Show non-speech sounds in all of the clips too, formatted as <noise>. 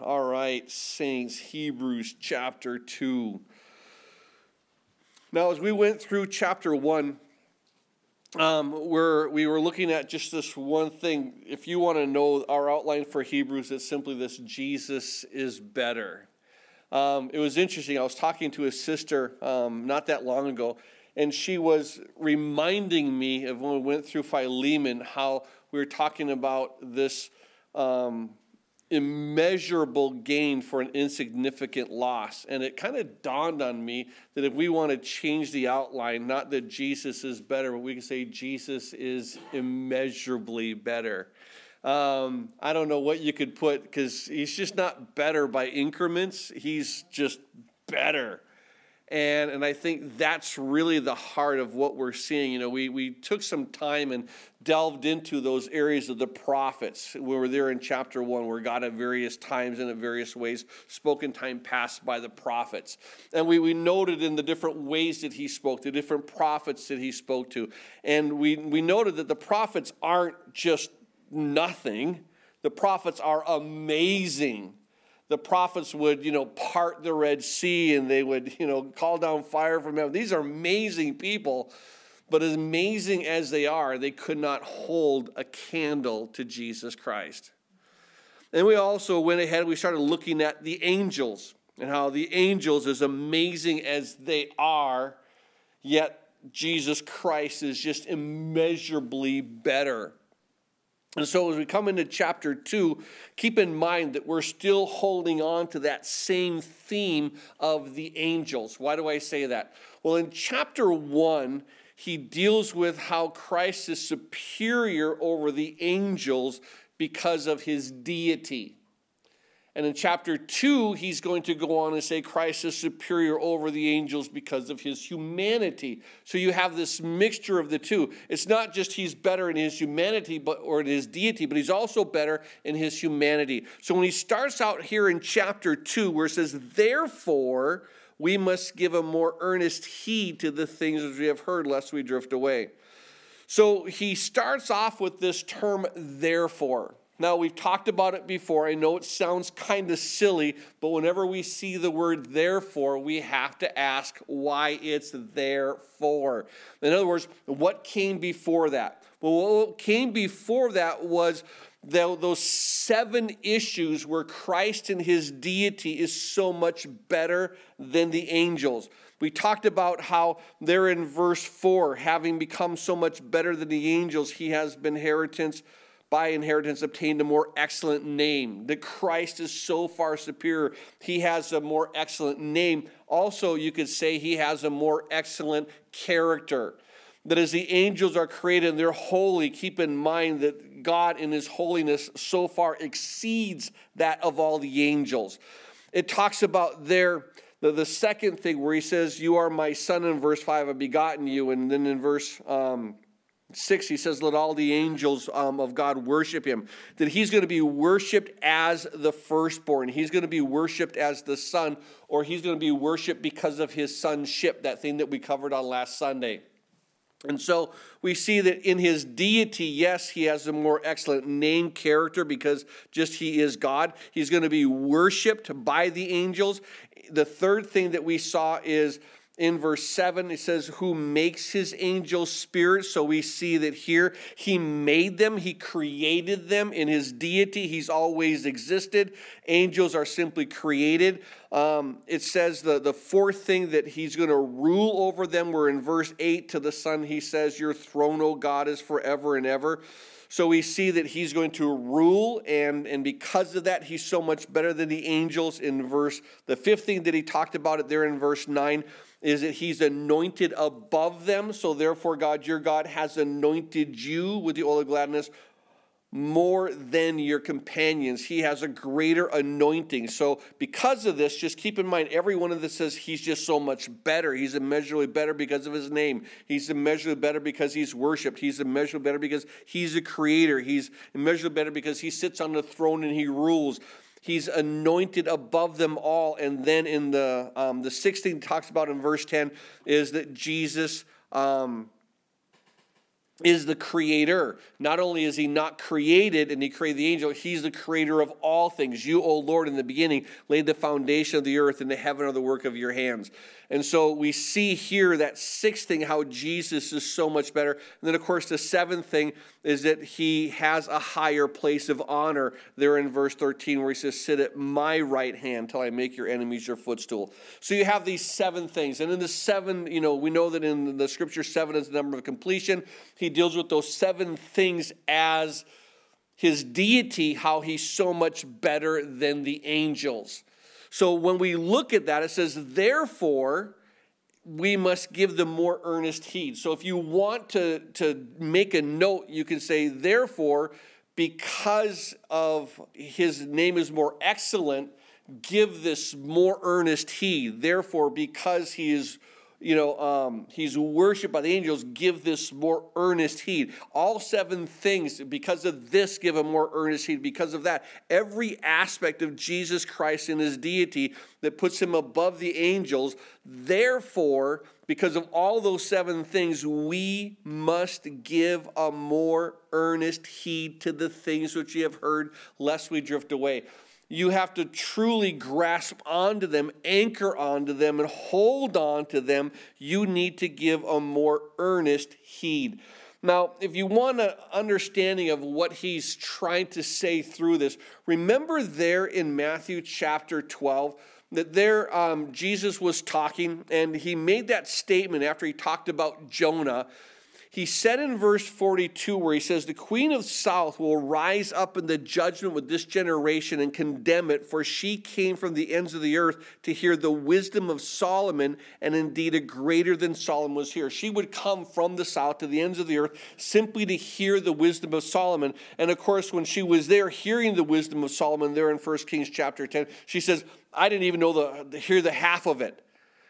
All right, Saints, Hebrews chapter 2. Now, as we went through chapter 1, um, we're, we were looking at just this one thing. If you want to know our outline for Hebrews, it's simply this Jesus is better. Um, it was interesting. I was talking to a sister um, not that long ago, and she was reminding me of when we went through Philemon how we were talking about this um, immeasurable gain for an insignificant loss. And it kind of dawned on me that if we want to change the outline, not that Jesus is better, but we can say Jesus is immeasurably better. Um, I don't know what you could put because he's just not better by increments, he's just better. And, and I think that's really the heart of what we're seeing. You know, we, we took some time and delved into those areas of the prophets. We were there in chapter one, where God at various times and in various ways spoke in time past by the prophets. And we, we noted in the different ways that he spoke, the different prophets that he spoke to. And we, we noted that the prophets aren't just nothing, the prophets are amazing the prophets would, you know, part the Red Sea and they would, you know, call down fire from heaven. These are amazing people, but as amazing as they are, they could not hold a candle to Jesus Christ. And we also went ahead, we started looking at the angels and how the angels, as amazing as they are, yet Jesus Christ is just immeasurably better. And so, as we come into chapter two, keep in mind that we're still holding on to that same theme of the angels. Why do I say that? Well, in chapter one, he deals with how Christ is superior over the angels because of his deity. And in chapter 2, he's going to go on and say Christ is superior over the angels because of his humanity. So you have this mixture of the two. It's not just he's better in his humanity but, or in his deity, but he's also better in his humanity. So when he starts out here in chapter 2, where it says, Therefore, we must give a more earnest heed to the things which we have heard, lest we drift away. So he starts off with this term, therefore. Now, we've talked about it before. I know it sounds kind of silly, but whenever we see the word therefore, we have to ask why it's there for. In other words, what came before that? Well, what came before that was those seven issues where Christ and his deity is so much better than the angels. We talked about how there in verse 4, having become so much better than the angels, he has been inheritance by inheritance obtained a more excellent name. That Christ is so far superior. He has a more excellent name. Also, you could say he has a more excellent character. That as the angels are created and they're holy, keep in mind that God in his holiness so far exceeds that of all the angels. It talks about their the, the second thing where he says, You are my son in verse 5, I've begotten you. And then in verse um, 6, he says, Let all the angels um, of God worship him. That he's going to be worshiped as the firstborn. He's going to be worshiped as the son, or he's going to be worshiped because of his sonship, that thing that we covered on last Sunday. And so we see that in his deity, yes, he has a more excellent name character because just he is God. He's going to be worshiped by the angels. The third thing that we saw is in verse 7 it says who makes his angels spirits so we see that here he made them he created them in his deity. He's always existed. Angels are simply created. Um, it says the, the fourth thing that he's going to rule over them we're in verse 8 to the son he says your throne o god is forever and ever. So we see that he's going to rule, and, and because of that, he's so much better than the angels in verse, the fifth thing that he talked about it there in verse 9 is that he's anointed above them. So therefore, God, your God, has anointed you with the oil of gladness more than your companions. He has a greater anointing. So, because of this, just keep in mind every one of this says he's just so much better. He's immeasurably better because of his name. He's immeasurably better because he's worshiped. He's immeasurably better because he's a creator. He's immeasurably better because he sits on the throne and he rules. He's anointed above them all. And then in the, um, the sixth thing talks about in verse 10 is that Jesus. Um, is the creator. Not only is he not created and he created the angel, he's the creator of all things. You, O Lord, in the beginning laid the foundation of the earth and the heaven are the work of your hands. And so we see here that sixth thing, how Jesus is so much better. And then, of course, the seventh thing is that he has a higher place of honor there in verse 13, where he says, Sit at my right hand till I make your enemies your footstool. So you have these seven things. And in the seven, you know, we know that in the scripture, seven is the number of completion. He deals with those seven things as his deity, how he's so much better than the angels. So when we look at that, it says, therefore, we must give them more earnest heed. So if you want to, to make a note, you can say, therefore, because of his name is more excellent, give this more earnest heed. Therefore, because he is you know, um, he's worshiped by the angels, give this more earnest heed. All seven things, because of this, give a more earnest heed. Because of that, every aspect of Jesus Christ in his deity that puts him above the angels, therefore, because of all those seven things, we must give a more earnest heed to the things which you have heard, lest we drift away. You have to truly grasp onto them, anchor onto them, and hold on to them. You need to give a more earnest heed. Now, if you want an understanding of what he's trying to say through this, remember there in Matthew chapter 12 that there um, Jesus was talking and he made that statement after he talked about Jonah he said in verse 42, where he says, The queen of south will rise up in the judgment with this generation and condemn it, for she came from the ends of the earth to hear the wisdom of Solomon, and indeed a greater than Solomon was here. She would come from the south to the ends of the earth simply to hear the wisdom of Solomon. And of course, when she was there hearing the wisdom of Solomon, there in 1 Kings chapter 10, she says, I didn't even know the, the hear the half of it.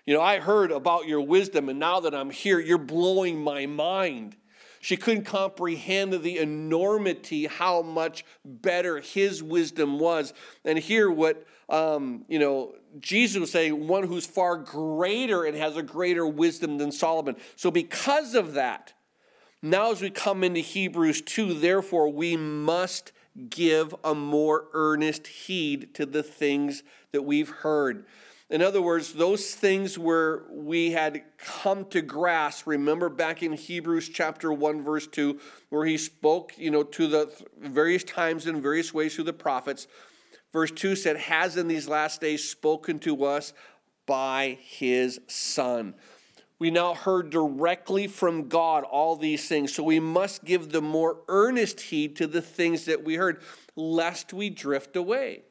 You know, I heard about your wisdom, and now that I'm here, you're blowing my mind. She couldn't comprehend the enormity, how much better his wisdom was. And here, what, um, you know, Jesus was saying, one who's far greater and has a greater wisdom than Solomon. So, because of that, now as we come into Hebrews 2, therefore, we must give a more earnest heed to the things that we've heard. In other words, those things where we had come to grasp, remember back in Hebrews chapter 1, verse 2, where he spoke, you know, to the various times in various ways through the prophets. Verse 2 said, has in these last days spoken to us by his Son. We now heard directly from God all these things, so we must give the more earnest heed to the things that we heard, lest we drift away.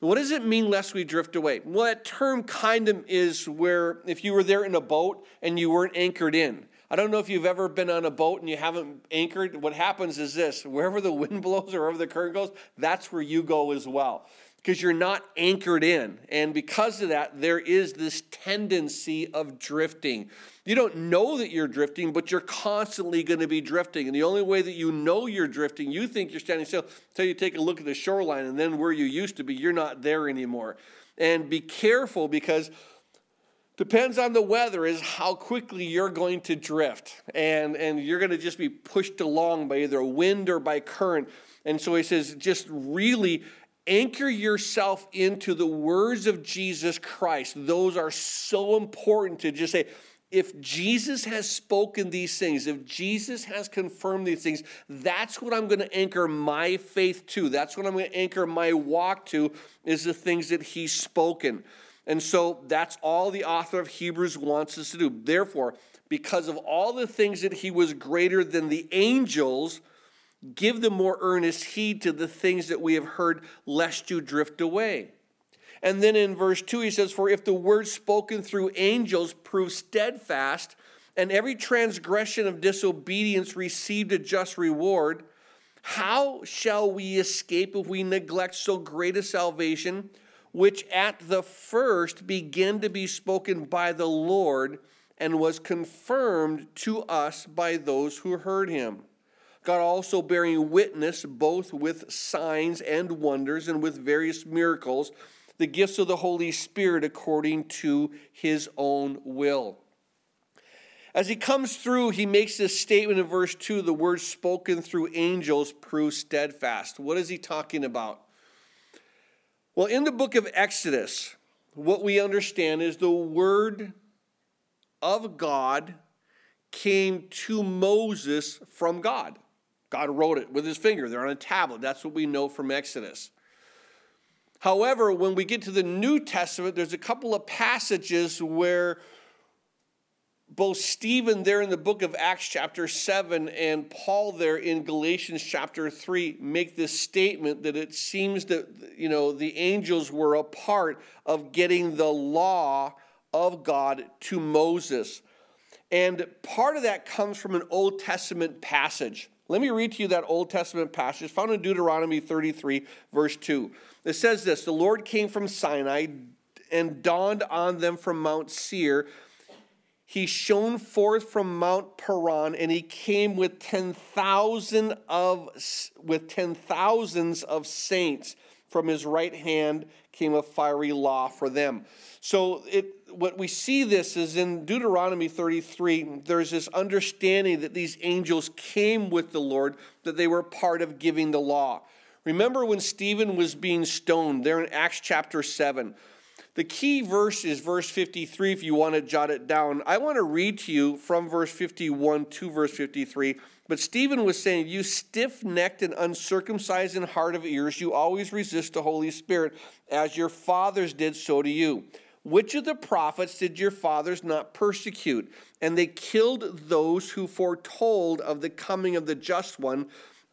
What does it mean, lest we drift away? Well, that term kind of is where if you were there in a boat and you weren't anchored in. I don't know if you've ever been on a boat and you haven't anchored. What happens is this wherever the wind <laughs> blows or wherever the current goes, that's where you go as well because you're not anchored in. And because of that, there is this tendency of drifting. You don't know that you're drifting, but you're constantly going to be drifting. And the only way that you know you're drifting, you think you're standing still until you take a look at the shoreline, and then where you used to be, you're not there anymore. And be careful because depends on the weather is how quickly you're going to drift and and you're going to just be pushed along by either wind or by current and so he says just really anchor yourself into the words of Jesus Christ. Those are so important to just say, if Jesus has spoken these things, if Jesus has confirmed these things, that's what I'm going to anchor my faith to. That's what I'm going to anchor my walk to, is the things that he's spoken. And so that's all the author of Hebrews wants us to do. Therefore, because of all the things that he was greater than the angels, Give the more earnest heed to the things that we have heard, lest you drift away. And then in verse 2, he says, For if the word spoken through angels proved steadfast, and every transgression of disobedience received a just reward, how shall we escape if we neglect so great a salvation, which at the first began to be spoken by the Lord and was confirmed to us by those who heard him? God also bearing witness both with signs and wonders and with various miracles, the gifts of the Holy Spirit according to his own will. as he comes through, he makes this statement in verse 2 the words spoken through angels prove steadfast. What is he talking about? Well, in the book of Exodus, what we understand is the word of God came to Moses from God. God wrote it with his finger. They're on a tablet. That's what we know from Exodus. However, when we get to the New Testament, there's a couple of passages where both Stephen there in the book of Acts, chapter 7, and Paul there in Galatians, chapter 3, make this statement that it seems that, you know, the angels were a part of getting the law of God to Moses. And part of that comes from an Old Testament passage. Let me read to you that Old Testament passage found in Deuteronomy 33, verse 2. It says this The Lord came from Sinai and dawned on them from Mount Seir he shone forth from Mount Paran, and he came with ten thousand of with ten thousands of saints. From his right hand came a fiery law for them. So it what we see this is in Deuteronomy 33, there's this understanding that these angels came with the Lord, that they were part of giving the law. Remember when Stephen was being stoned there in Acts chapter 7. The key verse is verse 53 if you want to jot it down. I want to read to you from verse 51 to verse 53. But Stephen was saying, You stiff necked and uncircumcised in heart of ears, you always resist the Holy Spirit, as your fathers did, so do you. Which of the prophets did your fathers not persecute? And they killed those who foretold of the coming of the just one,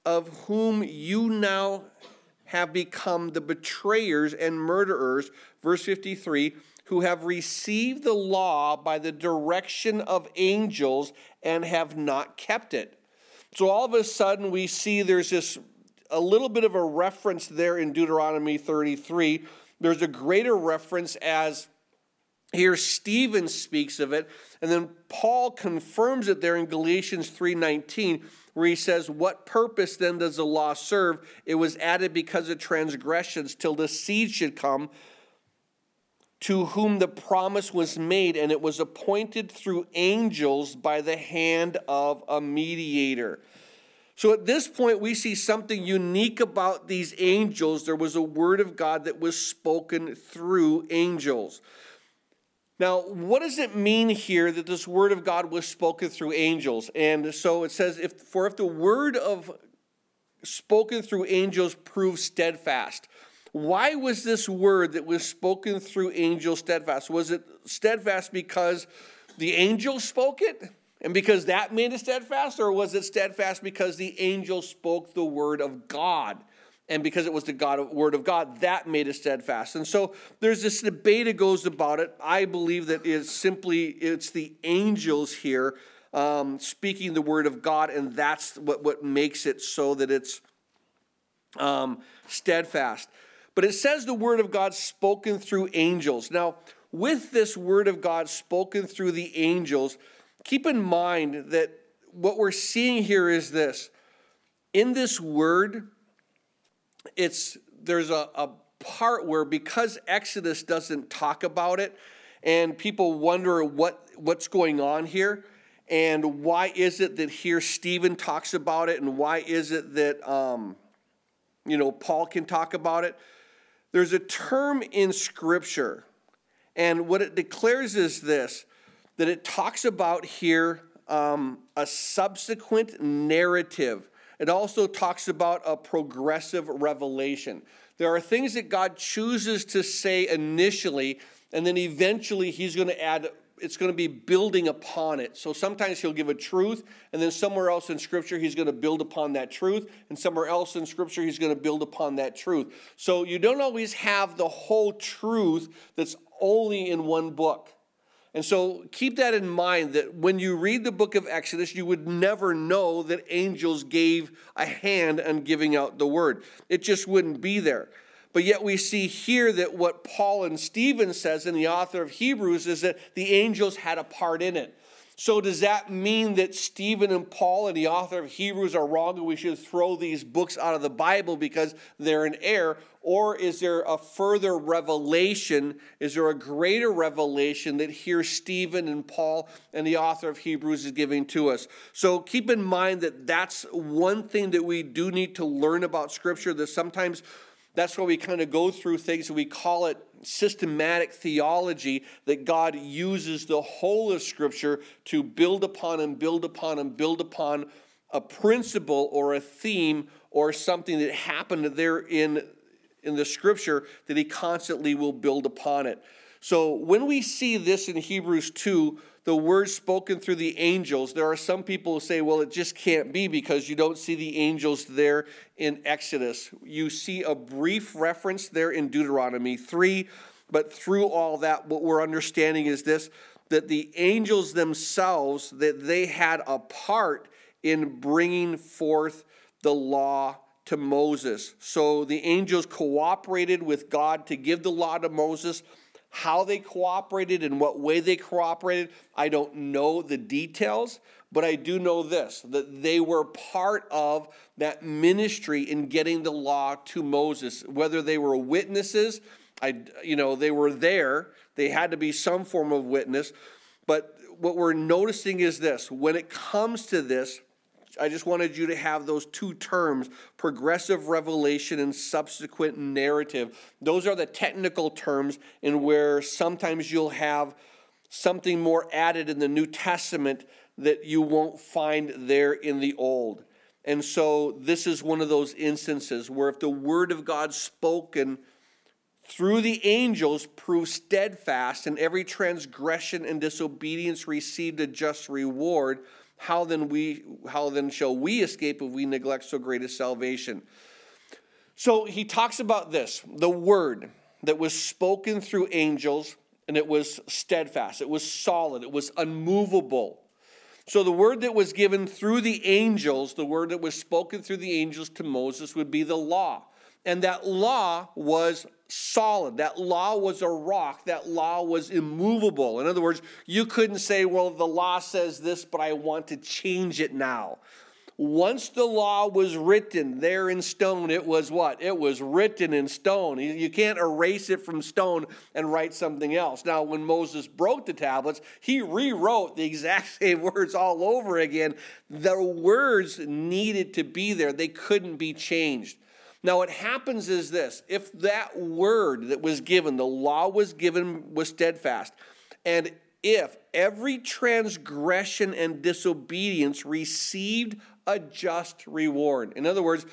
of whom you now have become the betrayers and murderers, verse 53, who have received the law by the direction of angels and have not kept it. So all of a sudden we see there's this a little bit of a reference there in Deuteronomy 33. There's a greater reference as here Stephen speaks of it, and then Paul confirms it there in Galatians 3:19 where he says, What purpose then does the law serve? It was added because of transgressions, till the seed should come, to whom the promise was made, and it was appointed through angels by the hand of a mediator. So at this point, we see something unique about these angels. There was a word of God that was spoken through angels. Now, what does it mean here that this word of God was spoken through angels? And so it says, if, for if the word of spoken through angels proves steadfast. Why was this word that was spoken through angels steadfast? Was it steadfast because the angel spoke it and because that made it steadfast? Or was it steadfast because the angel spoke the word of God? And because it was the God, word of God, that made it steadfast. And so there's this debate that goes about it. I believe that it's simply it's the angels here um, speaking the word of God, and that's what, what makes it so that it's um, steadfast. But it says the word of God spoken through angels. Now, with this word of God spoken through the angels, keep in mind that what we're seeing here is this. In this word, it's there's a, a part where because Exodus doesn't talk about it, and people wonder what what's going on here, and why is it that here Stephen talks about it, and why is it that um, you know Paul can talk about it? There's a term in Scripture, and what it declares is this: that it talks about here um, a subsequent narrative it also talks about a progressive revelation. There are things that God chooses to say initially, and then eventually He's going to add, it's going to be building upon it. So sometimes He'll give a truth, and then somewhere else in Scripture He's going to build upon that truth, and somewhere else in Scripture He's going to build upon that truth. So you don't always have the whole truth that's only in one book. And so keep that in mind that when you read the book of Exodus, you would never know that angels gave a hand on giving out the word. It just wouldn't be there. But yet we see here that what Paul and Stephen says, and the author of Hebrews, is that the angels had a part in it. So, does that mean that Stephen and Paul and the author of Hebrews are wrong and we should throw these books out of the Bible because they're in error? Or is there a further revelation? Is there a greater revelation that here Stephen and Paul and the author of Hebrews is giving to us? So, keep in mind that that's one thing that we do need to learn about Scripture, that sometimes that's why we kind of go through things and we call it systematic theology that God uses the whole of Scripture to build upon and build upon and build upon a principle or a theme or something that happened there in, in the Scripture that He constantly will build upon it. So when we see this in Hebrews 2, the words spoken through the angels, there are some people who say, well, it just can't be because you don't see the angels there in Exodus. You see a brief reference there in Deuteronomy 3, but through all that, what we're understanding is this that the angels themselves that they had a part in bringing forth the law to Moses. So the angels cooperated with God to give the law to Moses how they cooperated and what way they cooperated, I don't know the details, but I do know this that they were part of that ministry in getting the law to Moses. Whether they were witnesses, I, you know, they were there, they had to be some form of witness. But what we're noticing is this when it comes to this, I just wanted you to have those two terms progressive revelation and subsequent narrative. Those are the technical terms in where sometimes you'll have something more added in the New Testament that you won't find there in the Old. And so this is one of those instances where if the word of God spoken through the angels proved steadfast and every transgression and disobedience received a just reward, how then we how then shall we escape if we neglect so great a salvation? So he talks about this the word that was spoken through angels and it was steadfast it was solid it was unmovable. So the word that was given through the angels the word that was spoken through the angels to moses would be the law. And that law was solid. That law was a rock. That law was immovable. In other words, you couldn't say, well, the law says this, but I want to change it now. Once the law was written there in stone, it was what? It was written in stone. You can't erase it from stone and write something else. Now, when Moses broke the tablets, he rewrote the exact <laughs> same words all over again. The words needed to be there, they couldn't be changed. Now, what happens is this if that word that was given, the law was given, was steadfast, and if every transgression and disobedience received a just reward. In other words,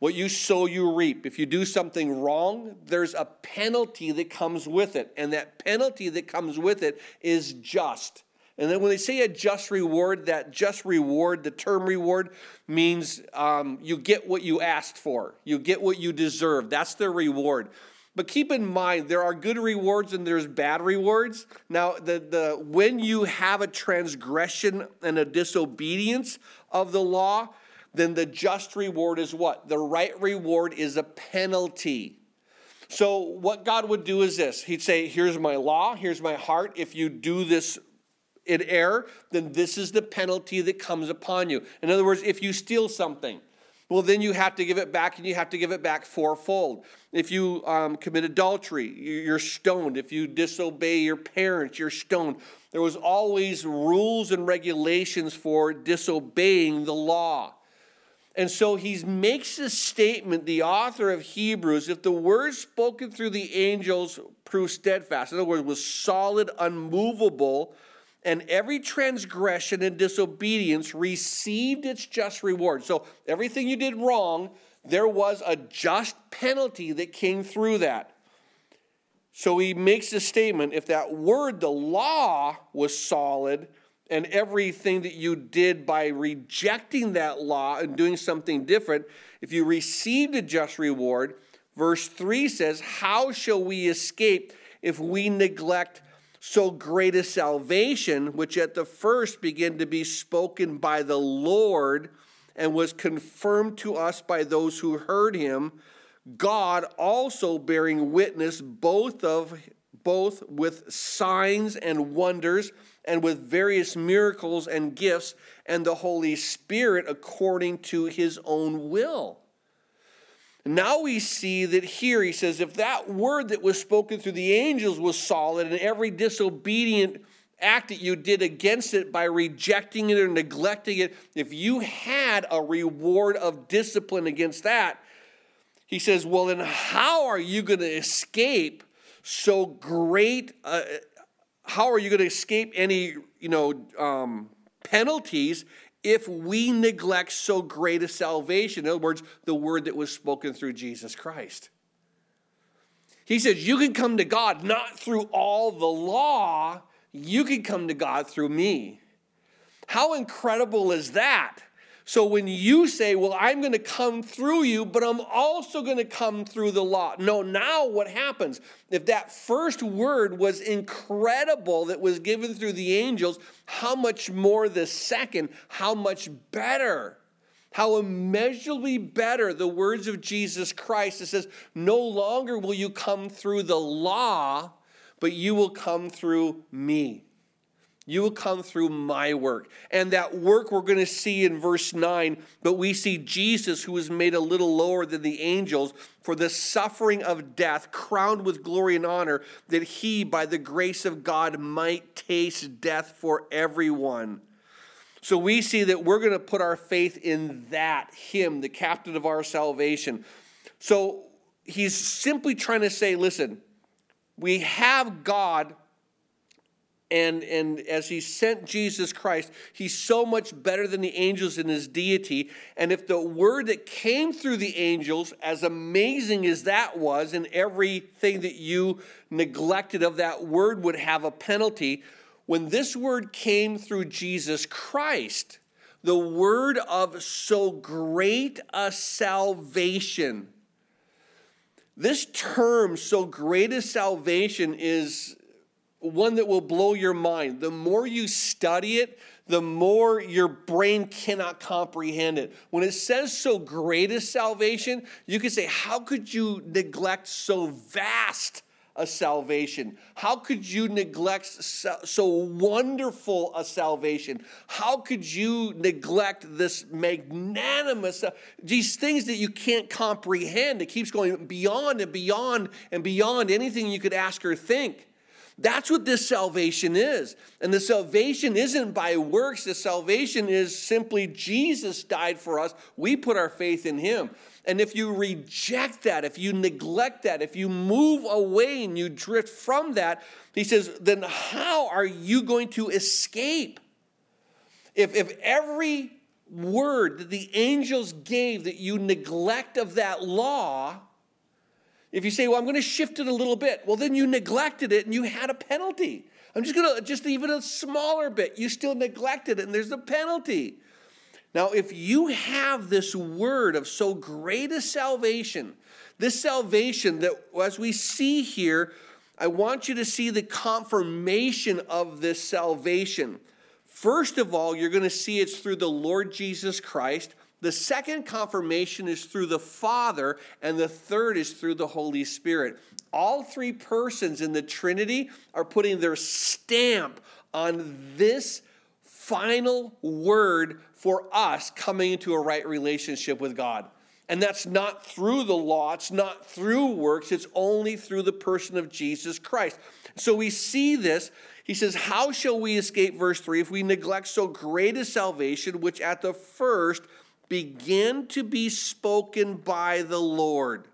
what you sow, you reap. If you do something wrong, there's a penalty that comes with it. And that penalty that comes with it is just. And then when they say a just reward, that just reward, the term reward, means um, you get what you asked for, you get what you deserve. That's the reward. But keep in mind, there are good rewards and there's bad rewards. Now, the, the, when you have a transgression and a disobedience of the law, then the just reward is what? The right reward is a penalty. So, what God would do is this He'd say, Here's my law, here's my heart. If you do this in error, then this is the penalty that comes upon you. In other words, if you steal something, well, then you have to give it back and you have to give it back fourfold. If you um, commit adultery, you're stoned. If you disobey your parents, you're stoned. There was always rules and regulations for disobeying the law. And so he makes this statement, the author of Hebrews, if the words spoken through the angels prove steadfast, in other words, was solid, unmovable, and every transgression and disobedience received its just reward. So everything you did wrong, there was a just penalty that came through that. So he makes a statement if that word, the law, was solid, and everything that you did by rejecting that law and doing something different, if you received a just reward, verse 3 says, How shall we escape if we neglect so great a salvation, which at the first began to be spoken by the Lord and was confirmed to us by those who heard him, God also bearing witness both of both with signs and wonders and with various miracles and gifts and the Holy Spirit according to his own will. Now we see that here he says, if that word that was spoken through the angels was solid and every disobedient act that you did against it by rejecting it or neglecting it, if you had a reward of discipline against that, he says, well, then how are you going to escape so great? Uh, how are you going to escape any, you know, um, penalties if we neglect so great a salvation? In other words, the word that was spoken through Jesus Christ. He says, You can come to God not through all the law, you can come to God through me. How incredible is that? So when you say, Well, I'm going to come through you, but I'm also going to come through the law. No, now what happens? If that first word was incredible that was given through the angels, how much more the second? How much better? How immeasurably better the words of Jesus Christ. It says, No longer will you come through the law, but you will come through me. You will come through my work. And that work we're going to see in verse 9, but we see Jesus, who was made a little lower than the angels, for the suffering of death, crowned with glory and honor, that he, by the grace of God, might taste death for everyone. So we see that we're going to put our faith in that, him, the captain of our salvation. So he's simply trying to say, listen, we have God and, and as he sent Jesus Christ, he's so much better than the angels in his deity. And if the word that came through the angels, as amazing as that was, and everything that you neglected of that word would have a penalty, when this word came through Jesus Christ, the word of so great a salvation, this term, so great a salvation, is one that will blow your mind. The more you study it, the more your brain cannot comprehend it. When it says so great a salvation, you can say, How could you neglect so vast a salvation? How could you neglect so wonderful a salvation? How could you neglect this magnanimous, these things that you can't comprehend? It keeps going beyond and beyond and beyond anything you could ask or think. That's what this salvation is. And the salvation isn't by works, the salvation is simply Jesus died for us. We put our faith in him. And if you reject that, if you neglect that, if you move away and you drift from that, he says, then how are you going to escape? If, if every word that the angels gave that you neglect of that law, if you say, well, I'm going to shift it a little bit, well, then you neglected it and you had a penalty. I'm just going to, just even a smaller bit, you still neglected it and there's a penalty. Now, if you have this word of so great a salvation, this salvation that, as we see here, I want you to see the confirmation of this salvation. First of all, you're going to see it's through the Lord Jesus Christ. The second confirmation is through the Father, and the third is through the Holy Spirit. All three persons in the Trinity are putting their stamp on this final word for us coming into a right relationship with God. And that's not through the law, it's not through works, it's only through the person of Jesus Christ. So we see this. He says, How shall we escape, verse 3, if we neglect so great a salvation, which at the first began to be spoken by the Lord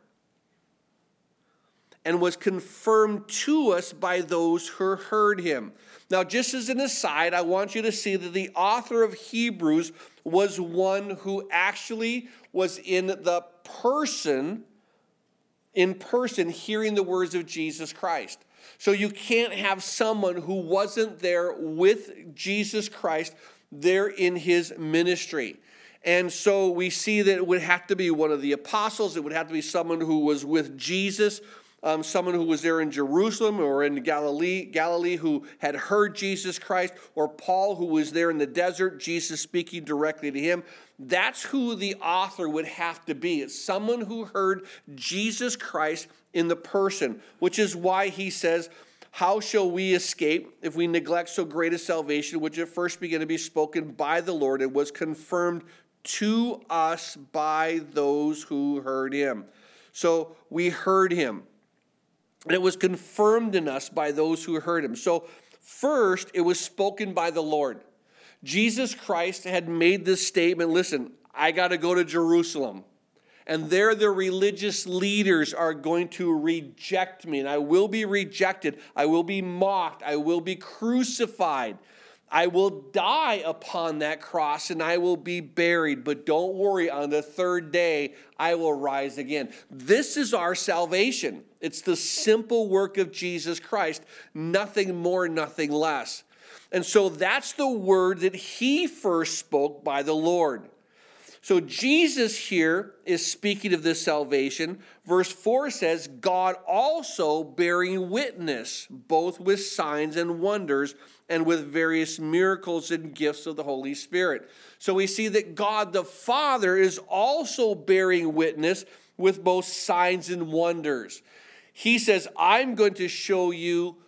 and was confirmed to us by those who heard him. Now, just as an aside, I want you to see that the author of Hebrews was one who actually was in the person, in person, hearing the words of Jesus Christ. So you can't have someone who wasn't there with Jesus Christ there in his ministry. And so we see that it would have to be one of the apostles, it would have to be someone who was with Jesus. Um, someone who was there in Jerusalem or in Galilee, Galilee who had heard Jesus Christ, or Paul who was there in the desert, Jesus speaking directly to him. That's who the author would have to be. It's someone who heard Jesus Christ in the person, which is why he says, How shall we escape if we neglect so great a salvation, which at first began to be spoken by the Lord and was confirmed to us by those who heard him? So we heard him, and it was confirmed in us by those who heard him. So, first, it was spoken by the Lord. Jesus Christ had made this statement listen, I got to go to Jerusalem and there the religious leaders are going to reject me, and I will be rejected. I will be mocked. I will be crucified. I will die upon that cross and I will be buried. But don't worry, on the third day, I will rise again. This is our salvation. It's the simple work of Jesus Christ, nothing more, nothing less. And so that's the word that he first spoke by the Lord. So Jesus here is speaking of this salvation. Verse 4 says, God also bearing witness, both with signs and wonders, and with various miracles and gifts of the Holy Spirit. So we see that God the Father is also bearing witness with both signs and wonders. He says, I'm going to show you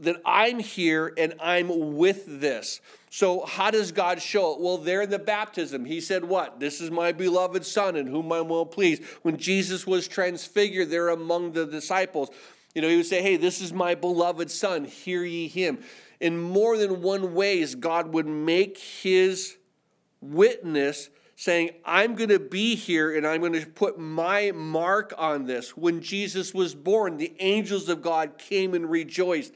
that I'm here and I'm with this. So, how does God show it? Well, there in the baptism, he said, What? This is my beloved Son in whom I'm well pleased. When Jesus was transfigured there among the disciples, you know, he would say, Hey, this is my beloved Son, hear ye him. In more than one ways, God would make his witness saying, I'm going to be here and I'm going to put my mark on this. When Jesus was born, the angels of God came and rejoiced.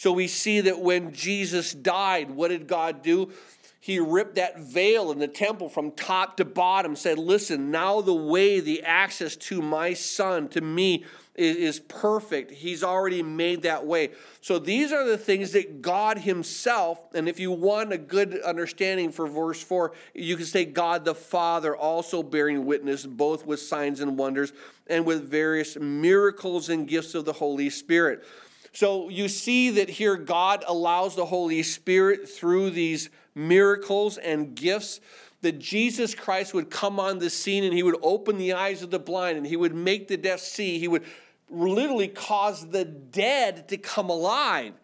So we see that when Jesus died, what did God do? He ripped that veil in the temple from top to bottom, said, Listen, now the way, the access to my son, to me, is, perfect. He's already made that way. So these are the things that God Himself, and if you want a good understanding for verse 4, you can say God the Father also bearing witness, both with signs and wonders and with various miracles and gifts of the Holy Spirit. So you see that here God allows the Holy Spirit through these miracles and gifts that Jesus Christ would come on the scene and he would open the eyes of the blind and he would make the deaf see. He would literally cause the dead to come alive.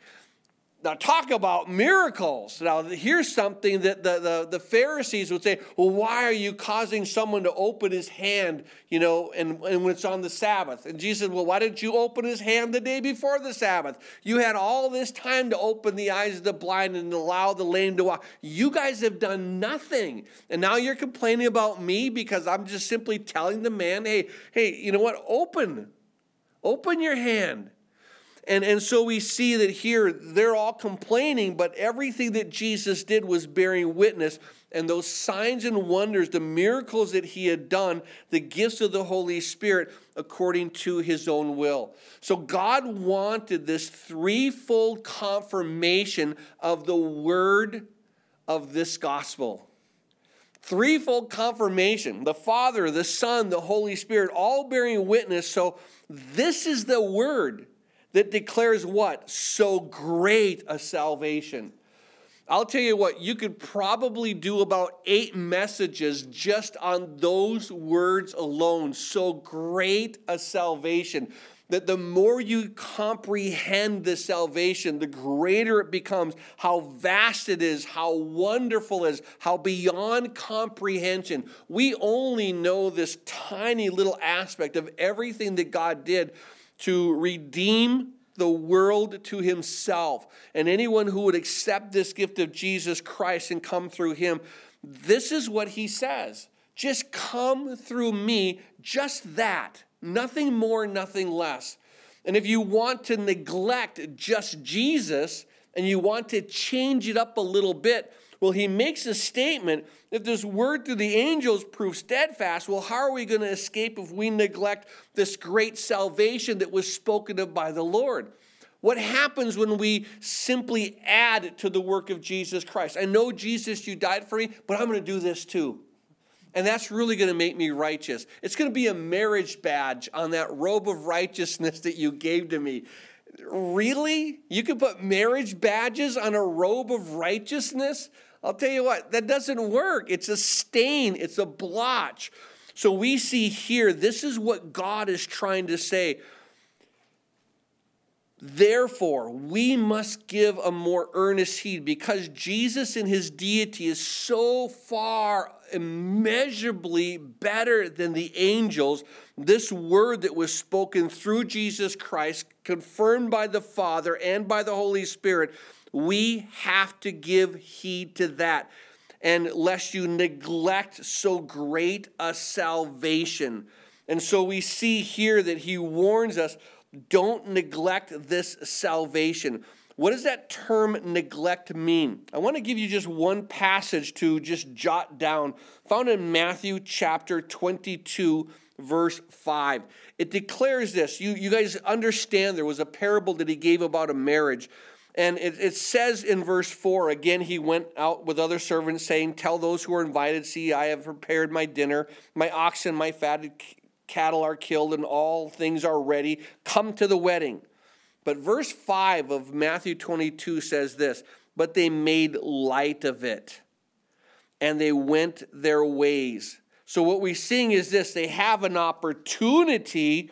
Now, talk about miracles. Now, here's something that the, the, the, Pharisees would say, well, why are you causing someone to open his hand, you know, and, and when it's on the Sabbath? And Jesus said, well, why didn't you open his hand the day before the Sabbath? You had all this time to open the eyes of the blind and allow the lame to walk. You guys have done nothing. And now you're complaining about me because I'm just simply telling the man, hey, hey, you know what? Open. Open your hand. And, and so we see that here they're all complaining, but everything that Jesus did was bearing witness. And those signs and wonders, the miracles that he had done, the gifts of the Holy Spirit according to his own will. So God wanted this threefold confirmation of the word of this gospel. Threefold confirmation the Father, the Son, the Holy Spirit, all bearing witness. So this is the word that declares what? So great a salvation. I'll tell you what, you could probably do about eight messages just on those words alone. So great a salvation. That the more you comprehend the salvation, the greater it becomes, how vast it is, how wonderful it is, how beyond comprehension. We only know this tiny little aspect of everything that God did to redeem the world to himself. And anyone who would accept this gift of Jesus Christ and come through him, this is what he says. Just come through me, just that. Nothing more, nothing less. And if you want to neglect just Jesus and you want to change it up a little bit, well, he makes a statement if this word through the angels proves steadfast, well, how are we going to escape if we neglect this great salvation that was spoken of by the Lord? What happens when we simply add to the work of Jesus Christ? I know, Jesus, you died for me, but I'm going to do this too. And that's really going to make me righteous. It's going to be a merit badge on that robe of righteousness that you gave to me. Really? You could put merit badges on a robe of righteousness? I'll tell you what, that doesn't work. It's a stain, it's a blotch. So we see here, this is what God is trying to say. Therefore, we must give a more earnest heed because Jesus in his deity is so far immeasurably better than the angels. This word that was spoken through Jesus Christ, confirmed by the Father and by the Holy Spirit, we have to give heed to that. And lest you neglect so great a salvation. And so we see here that he warns us don't neglect this salvation. What does that term neglect mean? I want to give you just one passage to just jot down, found in Matthew chapter 22, verse 5. It declares this. You, you guys understand there was a parable that he gave about a marriage. And it, it says in verse 4 again, he went out with other servants, saying, Tell those who are invited, see, I have prepared my dinner. My oxen, my fatted cattle are killed, and all things are ready. Come to the wedding. But verse 5 of Matthew 22 says this But they made light of it, and they went their ways. So, what we're seeing is this they have an opportunity,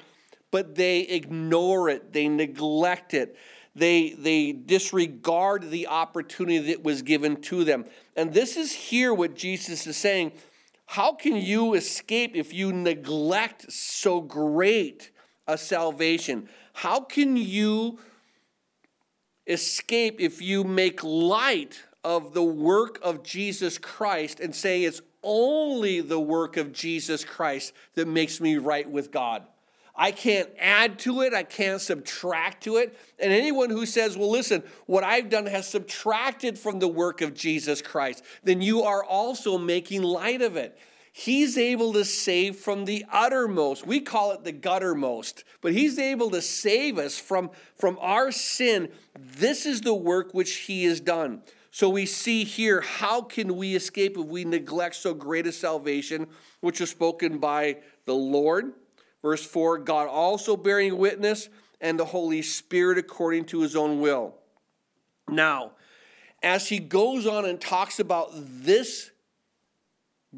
but they ignore it, they neglect it. They, they disregard the opportunity that was given to them. And this is here what Jesus is saying how can you escape if you neglect so great a salvation? How can you escape if you make light of the work of Jesus Christ and say it's only the work of Jesus Christ that makes me right with God? I can't add to it, I can't subtract to it. And anyone who says, well, listen, what I've done has subtracted from the work of Jesus Christ, then you are also making light of it. He's able to save from the uttermost. We call it the guttermost, but He's able to save us from, from our sin. This is the work which He has done. So we see here how can we escape if we neglect so great a salvation, which was spoken by the Lord Verse 4 God also bearing witness, and the Holy Spirit according to his own will. Now, as he goes on and talks about this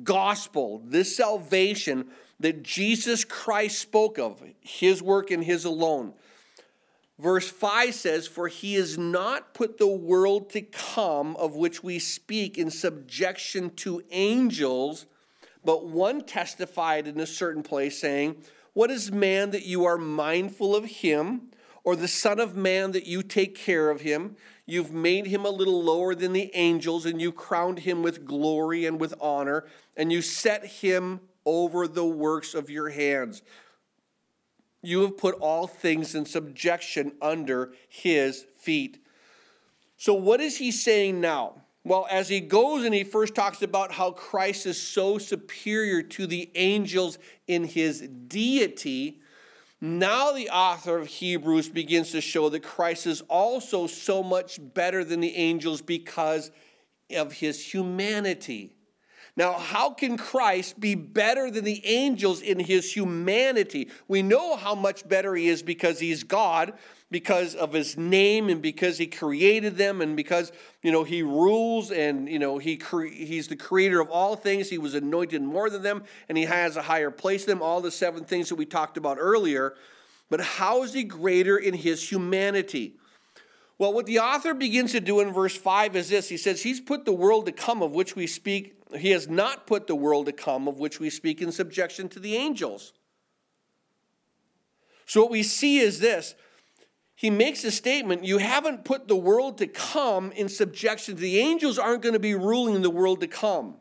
gospel, this salvation that Jesus Christ spoke of, his work and his alone. Verse 5 says, For he has not put the world to come of which we speak in subjection to angels, but one testified in a certain place, saying, what is man that you are mindful of him, or the Son of Man that you take care of him? You've made him a little lower than the angels, and you crowned him with glory and with honor, and you set him over the works of your hands. You have put all things in subjection under his feet. So, what is he saying now? Well, as he goes and he first talks about how Christ is so superior to the angels in his deity, now the author of Hebrews begins to show that Christ is also so much better than the angels because of his humanity. Now, how can Christ be better than the angels in his humanity? We know how much better he is because he's God, because of his name and because he created them and because you know he rules and you know he cre- he's the creator of all things. He was anointed more than them and he has a higher place than them. All the seven things that we talked about earlier. But how is he greater in his humanity? Well what the author begins to do in verse 5 is this. He says he's put the world to come of which we speak. He has not put the world to come of which we speak in subjection to the angels. So what we see is this he makes a statement you haven't put the world to come in subjection. The angels aren't going to be ruling the world to come.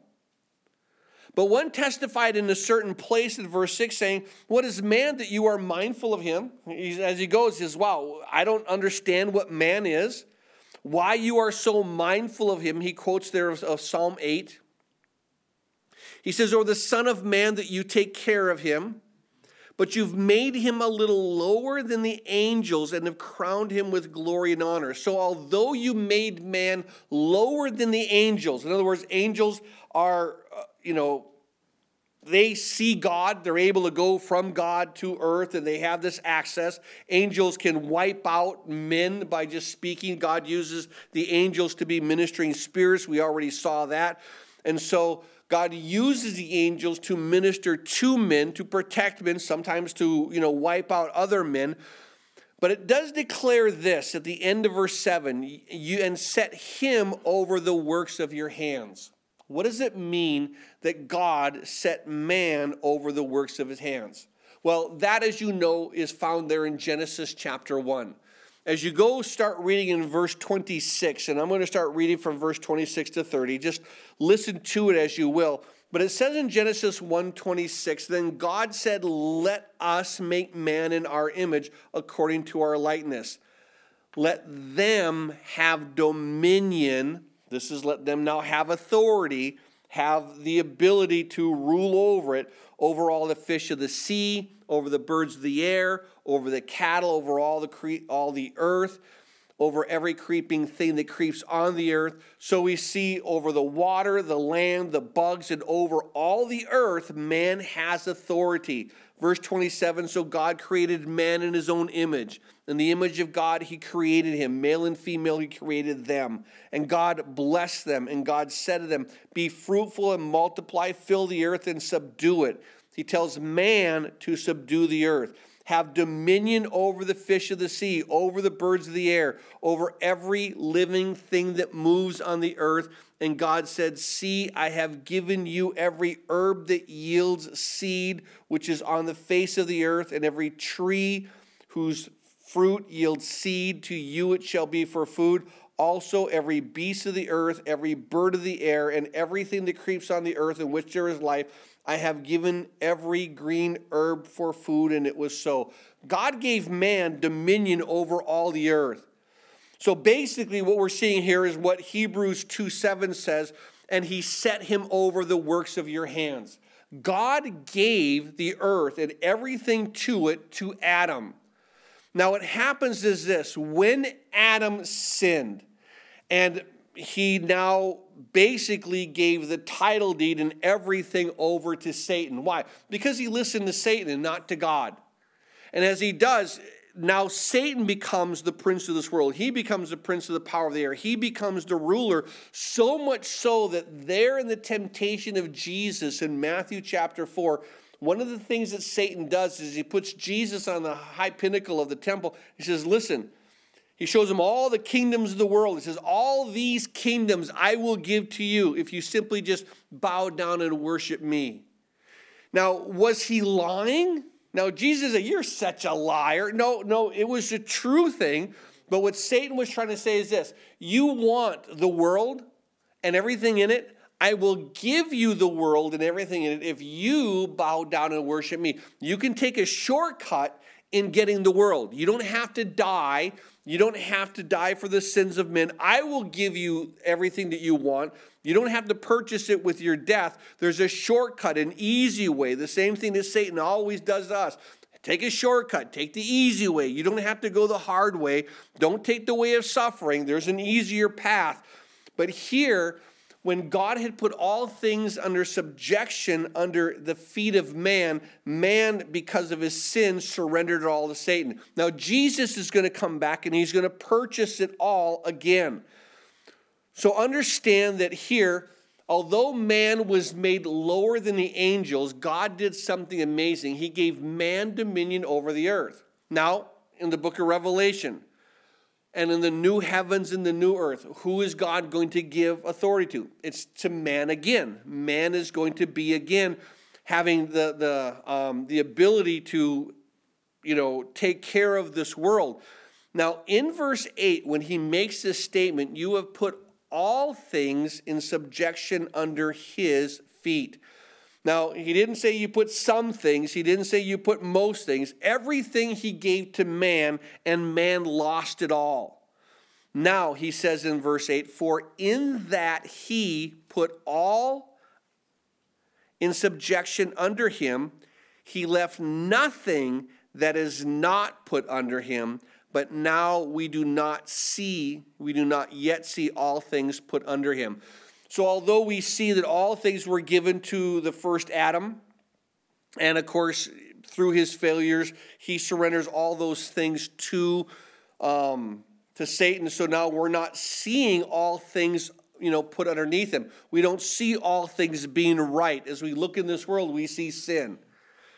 But one testified in a certain place in verse 6 saying, What is man that you are mindful of him? as he goes, he says, Wow, I don't understand what man is, why you are so mindful of him. He quotes there of Psalm 8. He says, Or the Son of Man that you take care of him but you've made him a little lower than the angels and have crowned him with glory and honor. So, although you made man lower than the angels, in other words, angels are, uh, you know, they see God, they're able to go from God to earth, and they have this access. Angels can wipe out men by just speaking. God uses the angels to be ministering spirits. We already saw that. And so, God uses the angels to minister to men, to protect men, sometimes to, you know, wipe out other men. But it does declare this at the end of verse 7 you, and set him over the works of your hands. What does it mean that God set man over the works of his hands? Well, that, as you know, is found there in Genesis chapter 1. As you go start reading in verse 26, and I'm going to start reading from verse 26 to 30, just listen to it as you will. But it says in Genesis 1:26, then God said, "Let us make man in our image according to our likeness. Let them have dominion this is let them now have authority, have the ability to rule over it, over all the fish of the sea, over the birds of the air, over the cattle, over all the cre- all the earth, over every creeping thing that creeps on the earth. So we see over the water, the land, the bugs, and over all the earth, man has authority. Verse 27 So God created man in his own image. In the image of God, he created him. Male and female, he created them. And God blessed them. And God said to them, Be fruitful and multiply, fill the earth and subdue it. He tells man to subdue the earth have dominion over the fish of the sea, over the birds of the air, over every living thing that moves on the earth. And God said, See, I have given you every herb that yields seed, which is on the face of the earth, and every tree whose fruit yields seed, to you it shall be for food. Also, every beast of the earth, every bird of the air, and everything that creeps on the earth in which there is life I have given every green herb for food, and it was so. God gave man dominion over all the earth. So basically, what we're seeing here is what Hebrews 2 7 says, and he set him over the works of your hands. God gave the earth and everything to it to Adam. Now, what happens is this when Adam sinned, and he now basically gave the title deed and everything over to Satan. Why? Because he listened to Satan and not to God. And as he does, now Satan becomes the prince of this world. He becomes the prince of the power of the air. He becomes the ruler, so much so that there in the temptation of Jesus in Matthew chapter 4, one of the things that Satan does is he puts Jesus on the high pinnacle of the temple. He says, Listen, he shows him all the kingdoms of the world. He says, All these kingdoms I will give to you if you simply just bow down and worship me. Now, was he lying? Now, Jesus said, You're such a liar. No, no, it was a true thing. But what Satan was trying to say is this You want the world and everything in it. I will give you the world and everything in it if you bow down and worship me. You can take a shortcut in getting the world. You don't have to die you don't have to die for the sins of men. I will give you everything that you want. You don't have to purchase it with your death. There's a shortcut, an easy way. The same thing that Satan always does to us. Take a shortcut, take the easy way. You don't have to go the hard way. Don't take the way of suffering. There's an easier path. But here, when God had put all things under subjection under the feet of man, man, because of his sin, surrendered it all to Satan. Now, Jesus is going to come back and he's going to purchase it all again. So, understand that here, although man was made lower than the angels, God did something amazing. He gave man dominion over the earth. Now, in the book of Revelation, and in the new heavens and the new earth, who is God going to give authority to? It's to man again. Man is going to be again having the, the, um, the ability to, you know, take care of this world. Now, in verse 8, when he makes this statement, you have put all things in subjection under his feet. Now, he didn't say you put some things, he didn't say you put most things. Everything he gave to man, and man lost it all. Now, he says in verse 8, For in that he put all in subjection under him, he left nothing that is not put under him. But now we do not see, we do not yet see all things put under him. So, although we see that all things were given to the first Adam, and of course, through his failures, he surrenders all those things to, um, to Satan. So now we're not seeing all things you know put underneath him. We don't see all things being right. As we look in this world we see sin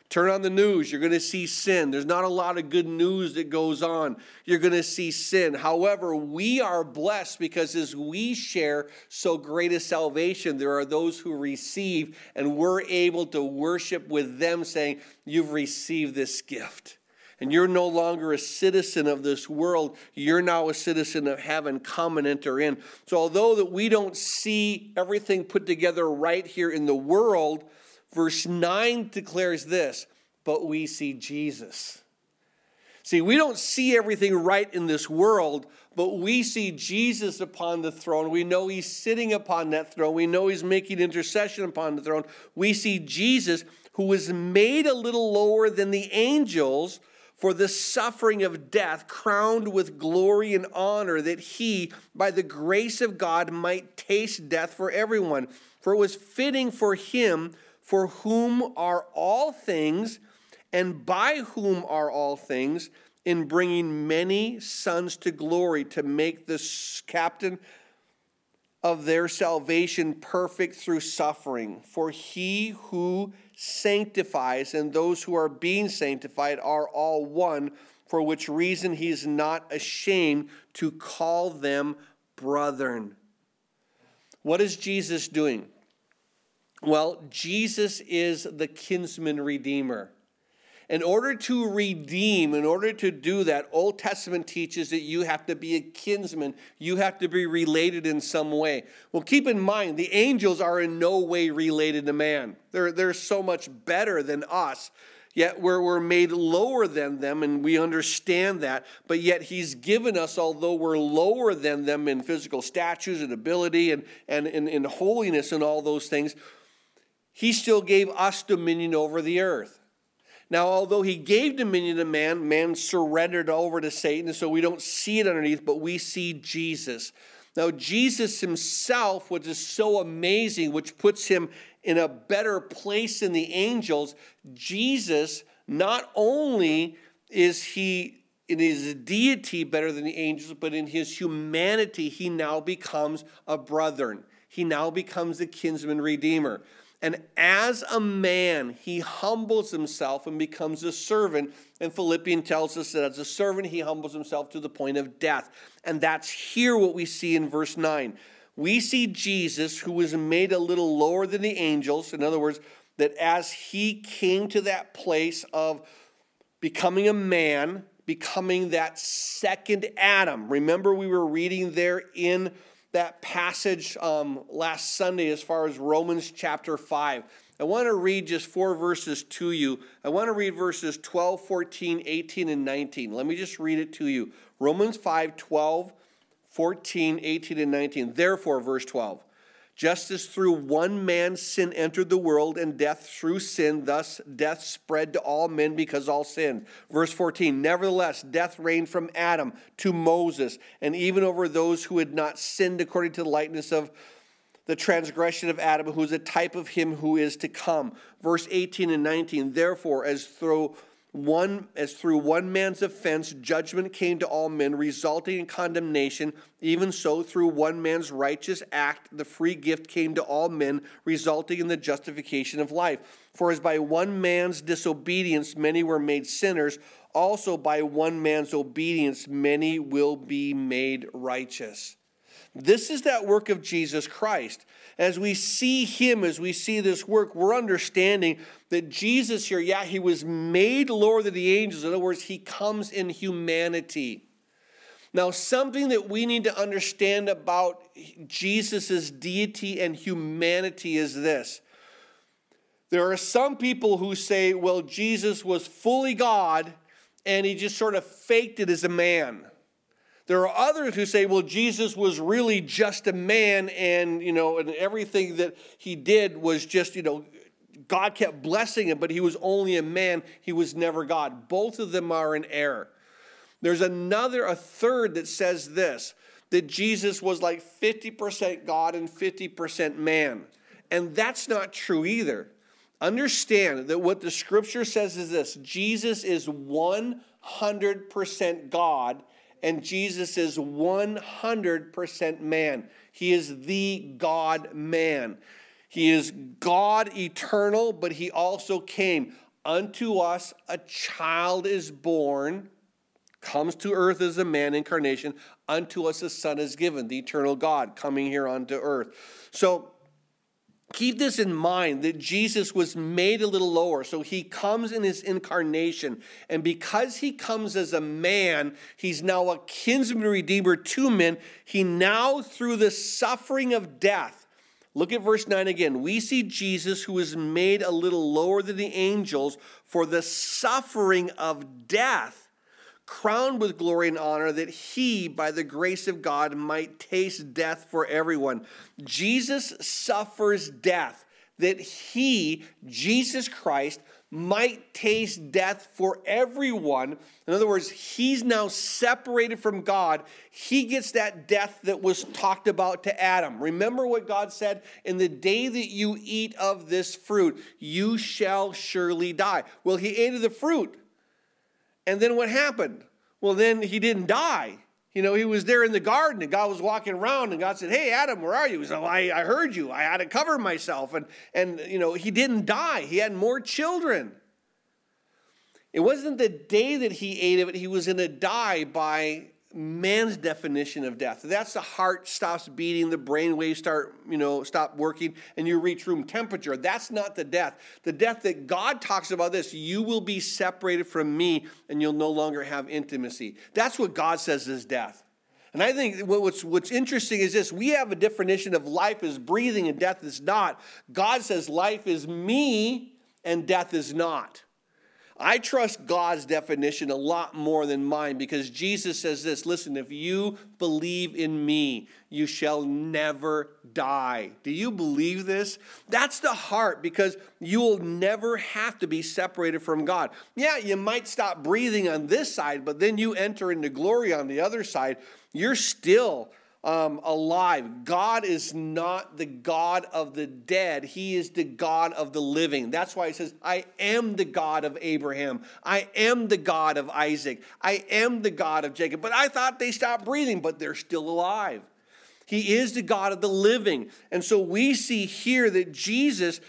Turn on the news, you're going to see sin. There's not a lot of good news that goes on. You're going to see sin. However, we are blessed because as we share so great a salvation, there are those who receive, and we're able to worship with them, saying, You've received this gift. And you're no longer a citizen of this world. You're now a citizen of heaven. Come and enter in. So, although that we don't see everything put together right here in the world, Verse 9 declares this, but we see Jesus. See, we don't see everything right in this world, but we see Jesus upon the throne. We know he's sitting upon that throne. We know he's making intercession upon the throne. We see Jesus, who was made a little lower than the angels for the suffering of death, crowned with glory and honor, that he, by the grace of God, might taste death for everyone. For it was fitting for him for whom are all things, and by whom are all things, in bringing many sons to glory, to make the captain of their salvation perfect through suffering. For he who sanctifies and those who are being sanctified are all one, for which reason he is not ashamed to call them brethren. What is Jesus doing? Well, Jesus is the kinsman redeemer. In order to redeem, in order to do that, Old Testament teaches that you have to be a kinsman. You have to be related in some way. Well, keep in mind, the angels are in no way related to man. They're, they're so much better than us. Yet we're, we're made lower than them, and we understand that. But yet He's given us, although we're lower than them in physical statues and ability and, and in, in holiness and all those things, he still gave us dominion over the earth. Now, although he gave dominion to man, man surrendered over to Satan, so we don't see it underneath, but we see Jesus. Now, Jesus himself, which is so amazing, which puts him in a better place than the angels, Jesus, not only is he in his deity better than the angels, but in his humanity, he now becomes a brethren. He now becomes the kinsman redeemer. And as a man, he humbles himself and becomes a servant. And Philippians tells us that as a servant, he humbles himself to the point of death. And that's here what we see in verse 9. We see Jesus, who was made a little lower than the angels. In other words, that as he came to that place of becoming a man, becoming that second Adam. Remember, we were reading there in that passage um, last Sunday as far as Romans chapter 5. I want to read just four verses to you. I want to read verses 12, 14, 18, and 19. Let me just read it to you. Romans 5, 12, 14, 18, and 19. Therefore, verse 12. Just as through one man sin entered the world, and death through sin, thus death spread to all men because all sinned. Verse 14 Nevertheless, death reigned from Adam to Moses, and even over those who had not sinned according to the likeness of the transgression of Adam, who is a type of him who is to come. Verse 18 and 19 Therefore, as through one as through one man's offense judgment came to all men resulting in condemnation. Even so through one man's righteous act the free gift came to all men resulting in the justification of life. For as by one man's disobedience many were made sinners also by one man's obedience many will be made righteous this is that work of Jesus Christ. As we see him, as we see this work, we're understanding that Jesus here, yeah, he was made lower than the angels. In other words, he comes in humanity. Now, something that we need to understand about Jesus' deity and humanity is this. There are some people who say, well, Jesus was fully God and he just sort of faked it as a man. There are others who say, well, Jesus was really just a man and, you know, and everything that he did was just, you know, God kept blessing him, but he was only a man. He was never God. Both of them are in error. There's another, a third that says this that Jesus was like 50% God and 50% man. And that's not true either. Understand that what the scripture says is this Jesus is 100% God and Jesus is 100% man. He is the God man. He is God eternal, but he also came Unto us a child is born, comes to earth as a man incarnation. Unto us a son is given, the eternal God coming here onto earth. So keep this in mind that Jesus was made a little lower. So he comes in his incarnation. And because he comes as a man, he's now a kinsman redeemer to men. He now, through the suffering of death, Look at verse 9 again. We see Jesus who is made a little lower than the angels for the suffering of death, crowned with glory and honor, that he, by the grace of God, might taste death for everyone. Jesus suffers death, that he, Jesus Christ, might taste death for everyone. In other words, he's now separated from God. He gets that death that was talked about to Adam. Remember what God said? In the day that you eat of this fruit, you shall surely die. Well, he ate of the fruit. And then what happened? Well, then he didn't die. You know, he was there in the garden and God was walking around and God said, Hey, Adam, where are you? He said, I, I heard you. I had to cover myself. And, and, you know, he didn't die. He had more children. It wasn't the day that he ate of it, he was going to die by man's definition of death. That's the heart stops beating, the brain waves start, you know, stop working, and you reach room temperature. That's not the death. The death that God talks about this, you will be separated from me and you'll no longer have intimacy. That's what God says is death. And I think what's, what's interesting is this we have a definition of life is breathing and death is not. God says life is me and death is not. I trust God's definition a lot more than mine because Jesus says this listen, if you believe in me, you shall never die. Do you believe this? That's the heart because you will never have to be separated from God. Yeah, you might stop breathing on this side, but then you enter into glory on the other side. You're still um, alive. God is not the God of the dead, He is the God of the living. That's why He says, I am the God of Abraham. I am the God of Isaac. I am the God of Jacob. But I thought they stopped breathing, but they're still alive. He is the God of the living. And so we see here that Jesus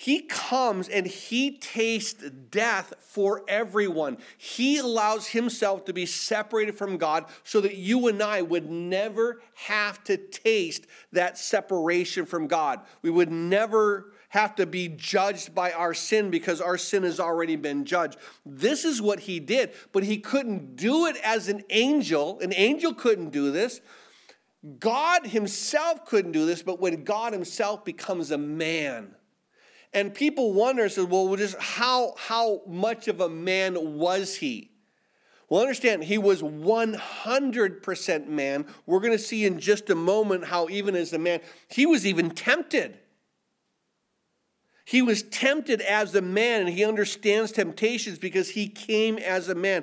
he comes and he tastes death for everyone. He allows himself to be separated from God so that you and I would never have to taste that separation from God. We would never have to be judged by our sin because our sin has already been judged. This is what he did, but he couldn't do it as an angel. An angel couldn't do this. God himself couldn't do this, but when God himself becomes a man, and people wonder, said, well, just how, how much of a man was he? Well, understand, he was 100% man. We're going to see in just a moment how, even as a man, he was even tempted. He was tempted as a man, and he understands temptations because he came as a man.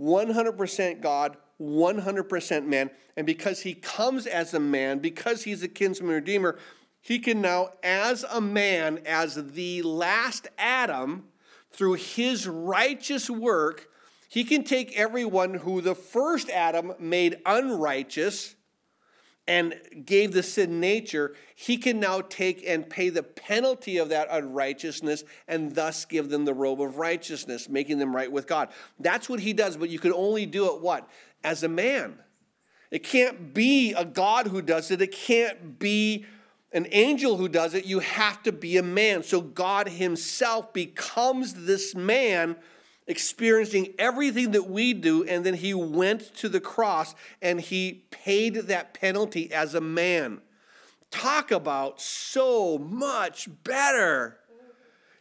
100% God, 100% man. And because he comes as a man, because he's a kinsman redeemer, he can now, as a man, as the last Adam, through his righteous work, he can take everyone who the first Adam made unrighteous and gave the sin nature, he can now take and pay the penalty of that unrighteousness and thus give them the robe of righteousness, making them right with God. That's what he does, but you can only do it what? As a man. It can't be a God who does it, it can't be an angel who does it, you have to be a man. So God Himself becomes this man, experiencing everything that we do, and then He went to the cross and He paid that penalty as a man. Talk about so much better.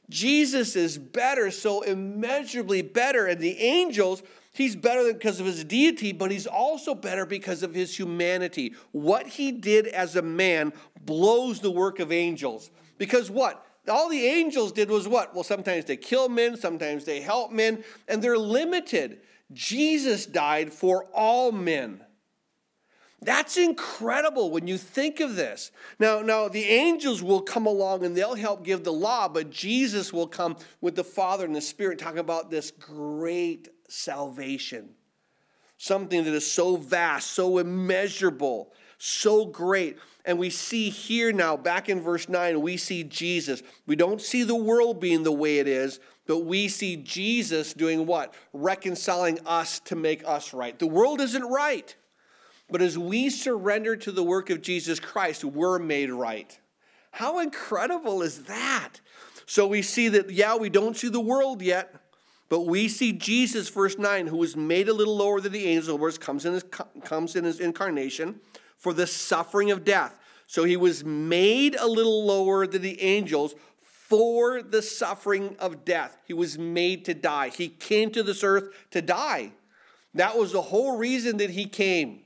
Jesus is better, so immeasurably better. And the angels, he's better because of his deity, but he's also better because of his humanity. What he did as a man blows the work of angels. Because what? All the angels did was what? Well, sometimes they kill men, sometimes they help men, and they're limited. Jesus died for all men. That's incredible when you think of this. Now, now the angels will come along and they'll help give the law, but Jesus will come with the Father and the Spirit talking about this great salvation. Something that is so vast, so immeasurable, so great. And we see here now, back in verse 9, we see Jesus. We don't see the world being the way it is, But we see Jesus doing what? Reconciling us to make us right. The world isn't right. But as we surrender to the work of Jesus Christ, we're made right. How incredible is that? So we see that, yeah, we don't see the world yet, but we see Jesus, verse 9, who was made a little lower than the angels, comes in his, comes in his incarnation for the suffering of death. So he was made a little lower than the angels for the suffering of death. He was made to die. He came to this earth to die. That was the whole reason that he came.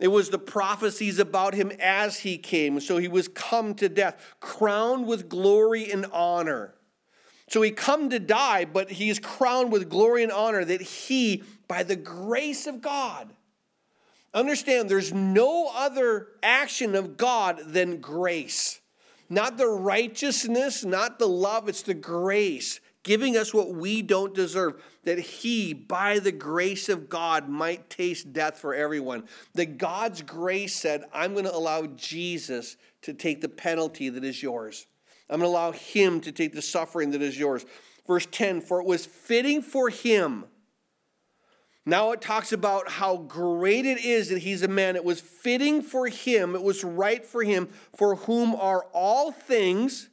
It was the prophecies about him as he came. So he was come to death, crowned with glory and honor. So he come to die, but he is crowned with glory and honor that he, by the grace of God, understand there's no other action of God than grace. Not the righteousness, not the love, it's the grace giving us what we don't deserve, that he, by the grace of God, might taste death for everyone. That God's grace said, I'm going to allow Jesus to take the penalty that is yours. I'm going to allow him to take the suffering that is yours. Verse 10 For it was fitting for him. Now it talks about how great it is that he's a man. It was fitting for him, it was right for him, for whom are all things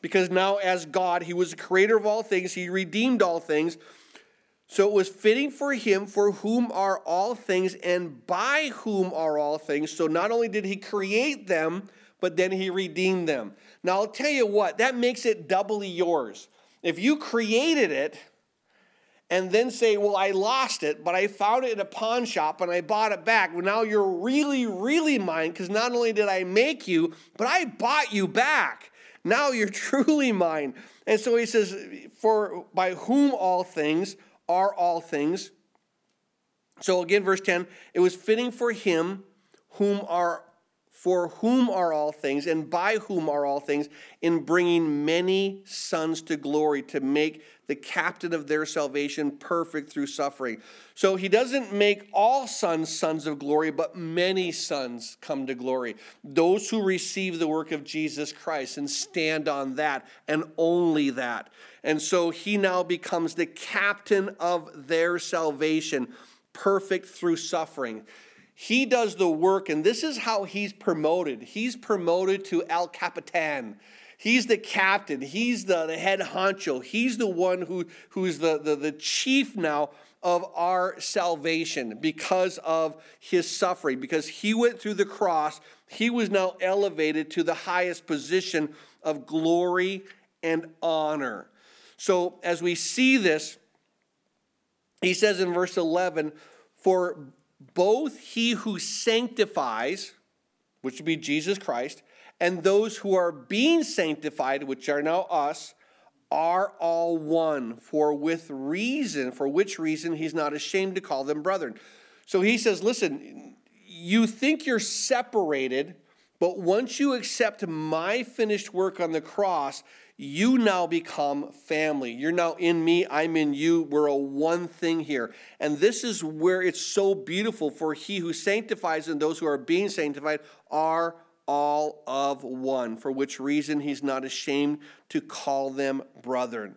because now, as God, He was the creator of all things, He redeemed all things. So it was fitting for Him, for whom are all things, and by whom are all things. So not only did He create them, but then He redeemed them. Now, I'll tell you what, that makes it doubly yours. If you created it, and then say, Well, I lost it, but I found it in a pawn shop and I bought it back. Well, now you're really, really mine because not only did I make you, but I bought you back. Now you're <laughs> truly mine. And so he says, For by whom all things are all things. So again, verse 10 it was fitting for him whom are for whom are all things and by whom are all things in bringing many sons to glory to make the captain of their salvation perfect through suffering. So he doesn't make all sons sons of glory but many sons come to glory. Those who receive the work of jesus christ and stand on that and only that. And so he now becomes the captain of their salvation perfect through suffering he does the work, and this is how he's promoted. He's promoted to El Capitan. He's the captain. He's the, the head honcho. He's the one who, who's the, the, the chief now of our salvation because of his suffering. Because he went through the cross, he was now elevated to the highest position of glory and honor. So as we see this, he says in verse 11, For both he who sanctifies, which would be Jesus Christ, and those who are being sanctified, which are now us, are all one, for with reason, for which reason he's not ashamed to call them brethren. So he says, listen, you think you're separated, but once you accept my finished work on the cross, you now become family. You're now in me, I'm in you. We're a one thing here. And this is where it's so beautiful for he who sanctifies and those who are being sanctified are all of one, for which reason he's not ashamed to call them brethren.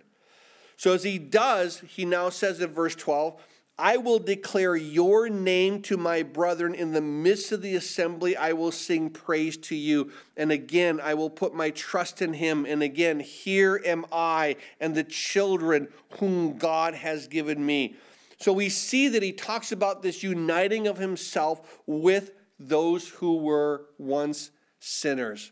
So as he does, he now says in verse 12, I will declare your name to my brethren. In the midst of the assembly, I will sing praise to you. And again, I will put my trust in him. And again, here am I and the children whom God has given me. So we see that he talks about this uniting of himself with those who were once sinners.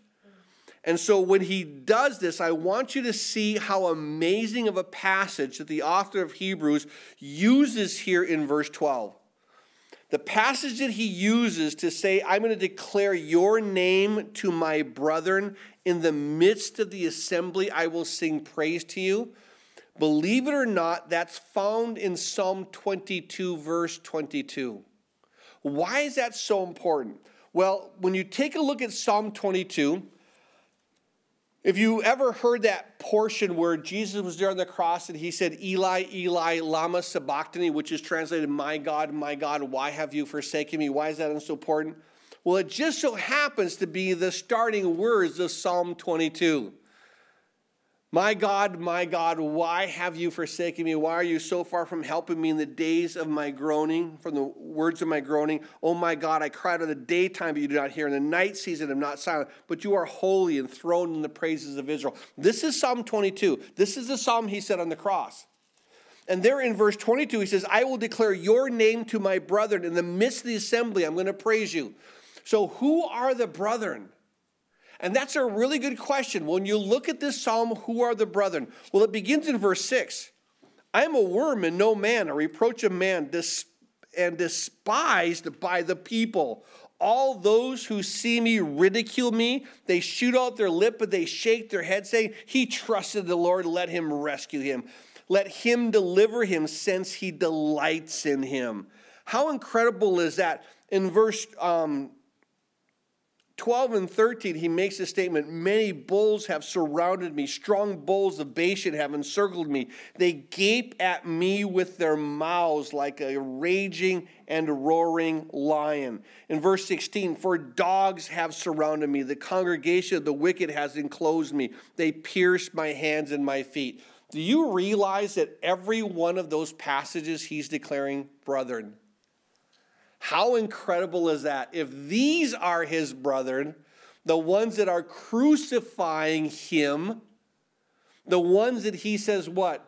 And so when he does this, I want you to see how amazing of a passage that the author of Hebrews uses here in verse 12. The passage that he uses to say, I'm going to declare your name to my brethren in the midst of the assembly, I will sing praise to you. Believe it or not, that's found in Psalm 22, verse 22. Why is that so important? Well, when you take a look at Psalm 22, if you ever heard that portion where Jesus was there on the cross and he said, Eli, Eli, Lama Sabachthani, which is translated, My God, my God, why have you forsaken me? Why is that so important? Well, it just so happens to be the starting words of Psalm 22. My God, my God, why have you forsaken me? Why are you so far from helping me in the days of my groaning, from the words of my groaning? Oh my God, I cried in the daytime, but you do not hear. In the night season, I'm not silent. But you are holy and throned in the praises of Israel. This is Psalm 22. This is the psalm he said on the cross. And there in verse 22, he says, I will declare your name to my brethren. In the midst of the assembly, I'm going to praise you. So, who are the brethren? And that's a really good question. When you look at this psalm, who are the brethren? Well, it begins in verse 6. I am a worm and no man, a reproach of man, and despised by the people. All those who see me ridicule me. They shoot out their lip, but they shake their head, saying, He trusted the Lord, let him rescue him. Let him deliver him, since he delights in him. How incredible is that? In verse um, 12 and 13, he makes a statement Many bulls have surrounded me, strong bulls of Bashan have encircled me. They gape at me with their mouths like a raging and roaring lion. In verse 16, for dogs have surrounded me, the congregation of the wicked has enclosed me, they pierced my hands and my feet. Do you realize that every one of those passages he's declaring, brethren? How incredible is that? If these are his brethren, the ones that are crucifying him, the ones that he says, What?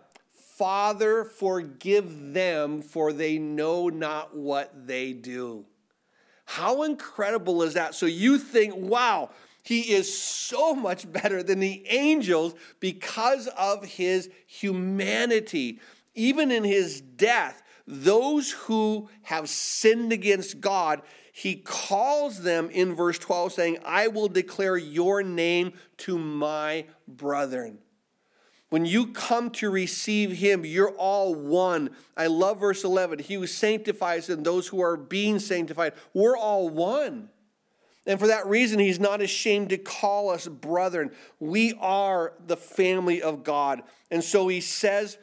Father, forgive them, for they know not what they do. How incredible is that? So you think, wow, he is so much better than the angels because of his humanity. Even in his death, those who have sinned against God, he calls them in verse 12, saying, I will declare your name to my brethren. When you come to receive him, you're all one. I love verse 11. He who sanctifies and those who are being sanctified, we're all one. And for that reason, he's not ashamed to call us brethren. We are the family of God. And so he says,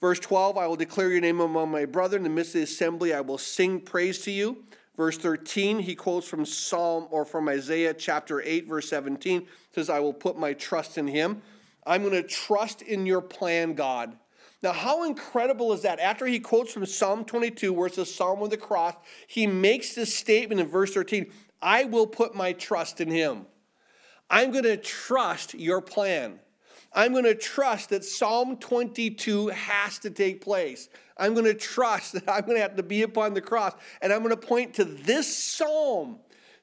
Verse 12, I will declare your name among my brethren. In the midst of the assembly, I will sing praise to you. Verse 13, he quotes from Psalm or from Isaiah chapter 8, verse 17, says, I will put my trust in him. I'm going to trust in your plan, God. Now, how incredible is that? After he quotes from Psalm 22, where it's a psalm of the cross, he makes this statement in verse 13 I will put my trust in him. I'm going to trust your plan. I'm going to trust that Psalm 22 has to take place. I'm going to trust that I'm going to have to be upon the cross. And I'm going to point to this psalm,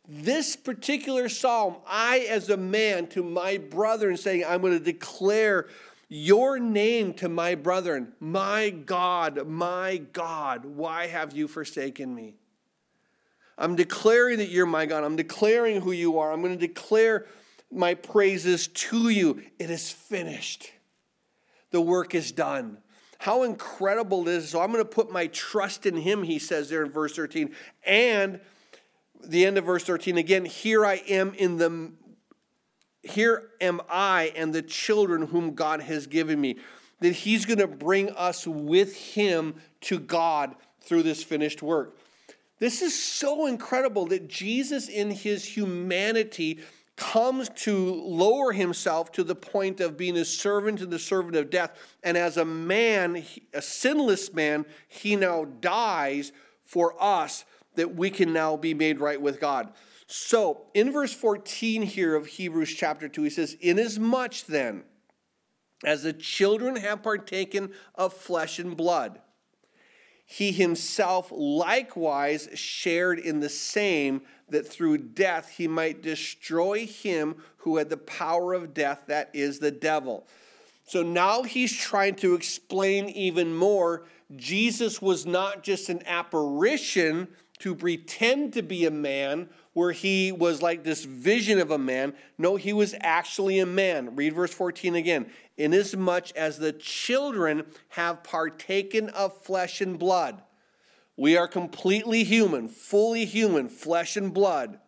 this particular psalm, I as a man to my brethren, saying, I'm going to declare your name to my brethren. My God, my God, why have you forsaken me? I'm declaring that you're my God. I'm declaring who you are. I'm going to declare my praises to you. It is finished. The work is done. How incredible is so I'm going to put my trust in him, he says there in verse 13. And the end of verse 13 again, here I am in the here am I and the children whom God has given me. That he's going to bring us with him to God through this finished work. This is so incredible that Jesus, in his humanity, comes to lower himself to the point of being a servant and the servant of death. And as a man, a sinless man, he now dies for us that we can now be made right with God. So in verse 14 here of Hebrews chapter 2, he says, Inasmuch then as the children have partaken of flesh and blood, he himself likewise shared in the same that through death he might destroy him who had the power of death, that is the devil. So now he's trying to explain even more. Jesus was not just an apparition to pretend to be a man, where he was like this vision of a man. No, he was actually a man. Read verse 14 again. Inasmuch as the children have partaken of flesh and blood, we are completely human, fully human, flesh and blood.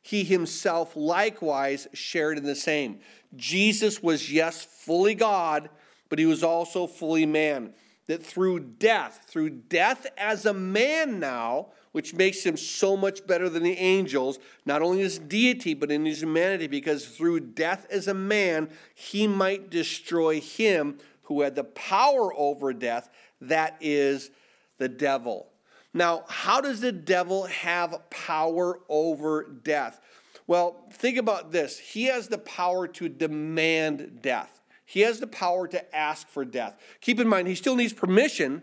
He himself likewise shared in the same. Jesus was, yes, fully God, but he was also fully man. that through death, through death as a man now, which makes him so much better than the angels, not only in his deity, but in his humanity, because through death as a man, he might destroy him who had the power over death, that is the devil. Now, how does the devil have power over death? Well, think about this. He has the power to demand death. He has the power to ask for death. Keep in mind, he still needs permission,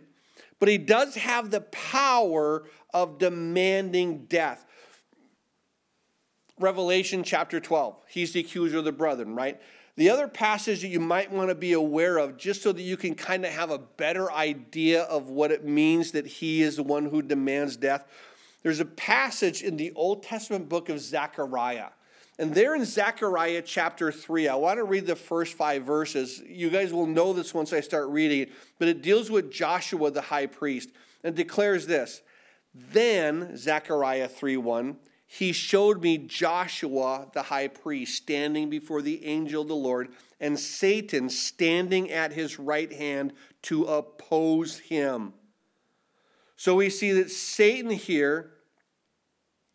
but he does have the power of demanding death. Revelation chapter 12, he's the accuser of the brethren, right? The other passage that you might want to be aware of, just so that you can kind of have a better idea of what it means that he is the one who demands death, there's a passage in the Old Testament book of Zechariah. And there in Zechariah chapter 3, I want to read the first five verses. You guys will know this once I start reading it, but it deals with Joshua the high priest and declares this. Then, Zechariah 3 1, he showed me Joshua the high priest standing before the angel of the Lord, and Satan standing at his right hand to oppose him. So we see that Satan here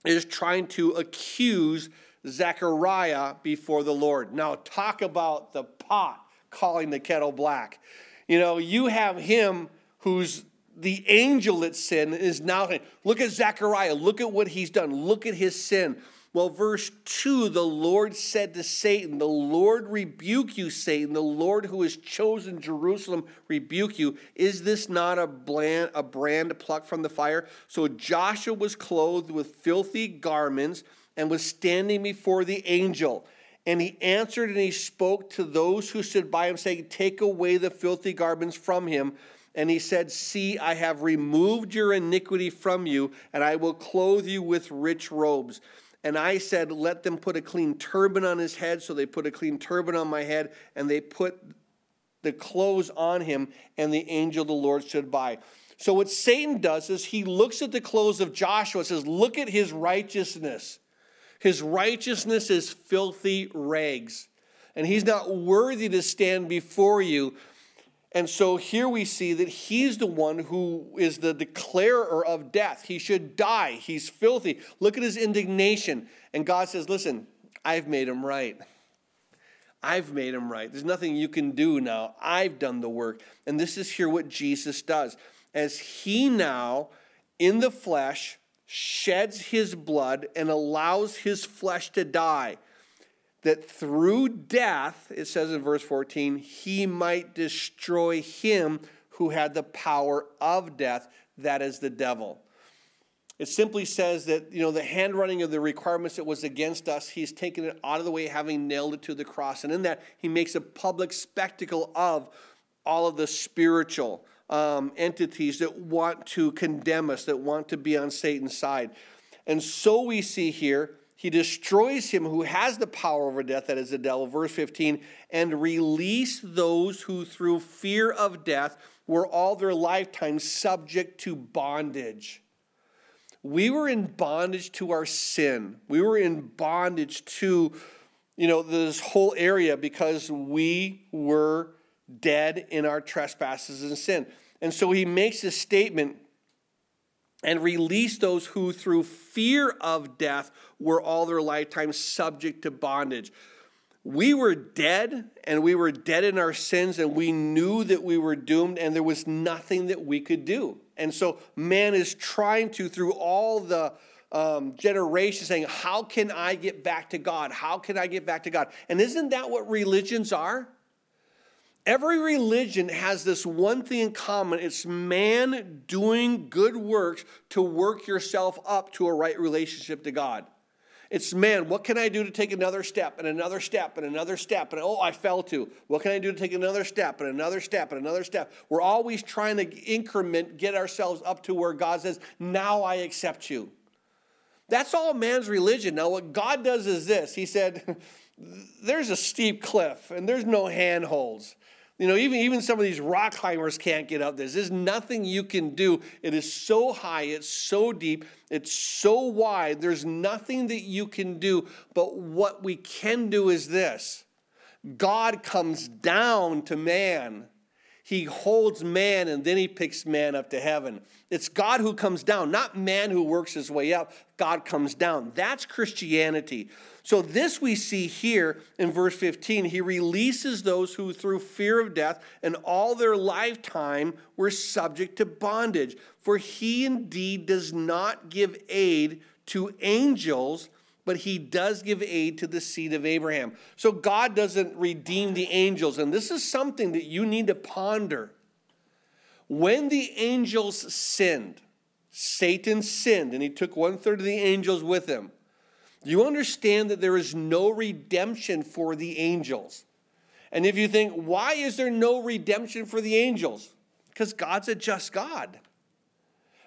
is trying to accuse Zechariah before the Lord. Now, talk about the pot calling the kettle black. You know, you have him who's the angel that sinned is now look at Zechariah, look at what he's done, look at his sin. Well, verse 2 the Lord said to Satan, The Lord rebuke you, Satan, the Lord who has chosen Jerusalem rebuke you. Is this not a, a brand plucked from the fire? So Joshua was clothed with filthy garments and was standing before the angel. And he answered and he spoke to those who stood by him, saying, Take away the filthy garments from him. And he said, See, I have removed your iniquity from you, and I will clothe you with rich robes. And I said, Let them put a clean turban on his head. So they put a clean turban on my head, and they put the clothes on him, and the angel of the Lord stood by. So what Satan does is he looks at the clothes of Joshua and says, Look at his righteousness. His righteousness is filthy rags, and he's not worthy to stand before you. And so here we see that he's the one who is the declarer of death. He should die. He's filthy. Look at his indignation. And God says, Listen, I've made him right. I've made him right. There's nothing you can do now. I've done the work. And this is here what Jesus does. As he now, in the flesh, sheds his blood and allows his flesh to die, that through death, it says in verse 14, he might destroy him who had the power of death, that is the devil. It simply says that, you know, the handwriting of the requirements that was against us, he's taken it out of the way, having nailed it to the cross. And in that, he makes a public spectacle of all of the spiritual um, entities that want to condemn us, that want to be on Satan's side. And so we see here, he destroys him who has the power over death, that is the devil, verse 15, and release those who through fear of death were all their lifetime subject to bondage. We were in bondage to our sin. We were in bondage to, you know, this whole area because we were dead in our trespasses and sin. And so he makes this statement and release those who, through fear of death, were all their lifetime subject to bondage. We were dead, and we were dead in our sins, and we knew that we were doomed, and there was nothing that we could do. And so, man is trying to, through all the um, generations, saying, How can I get back to God? How can I get back to God? And isn't that what religions are? Every religion has this one thing in common it's man doing good works to work yourself up to a right relationship to God. It's man, what can I do to take another step and another step and another step? And oh, I fell to. What can I do to take another step and another step and another step? We're always trying to increment, get ourselves up to where God says, Now I accept you. That's all man's religion. Now, what God does is this He said, <laughs> There's a steep cliff and there's no handholds. You know, even, even some of these rock climbers can't get up this. There's nothing you can do. It is so high, it's so deep, it's so wide. There's nothing that you can do. But what we can do is this God comes down to man. He holds man and then he picks man up to heaven. It's God who comes down, not man who works his way up. God comes down. That's Christianity. So, this we see here in verse 15. He releases those who, through fear of death and all their lifetime, were subject to bondage. For he indeed does not give aid to angels but he does give aid to the seed of Abraham. So God doesn't redeem the angels. And this is something that you need to ponder. When the angels sinned, Satan sinned, and he took one third of the angels with him. You understand that there is no redemption for the angels. And if you think, why is there no redemption for the angels? Because God's a just God.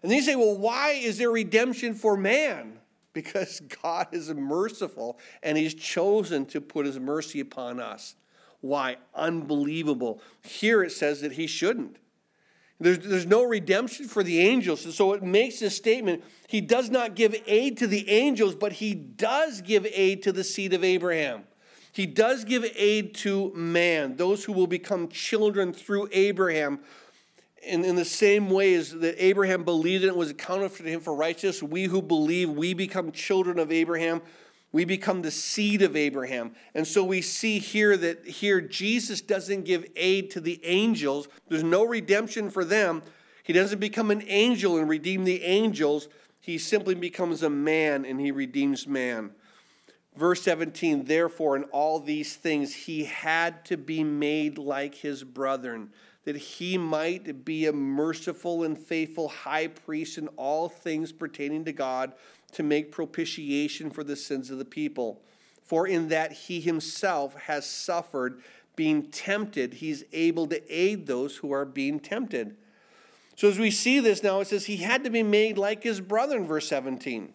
And then you say, well, why is there redemption for man? because <laughs> God is merciful and He's chosen to put His mercy upon us. Why? Unbelievable. Here it says that He shouldn't. There's, there's no redemption for the angels. And so it makes this statement He does not give aid to the angels, but He does give aid to the seed of Abraham. He does give aid to man, those who will become children through Abraham in, in the same way as that Abraham believed and it was accounted to him for righteousness, we who believe, we become children of Abraham. We become the seed of Abraham. And so we see here that here Jesus doesn't give aid to the angels. There's no redemption for them. He doesn't become an angel and redeem the angels. He simply becomes a man and he redeems man. Verse 17, therefore, in all these things, he had to be made like his brethren that he might be a merciful and faithful high priest in all things pertaining to God to make propitiation for the sins of the people. For in that he himself has suffered being tempted, he's able to aid those who are being tempted. So as we see this now, it says he had to be made like his brother in verse 17.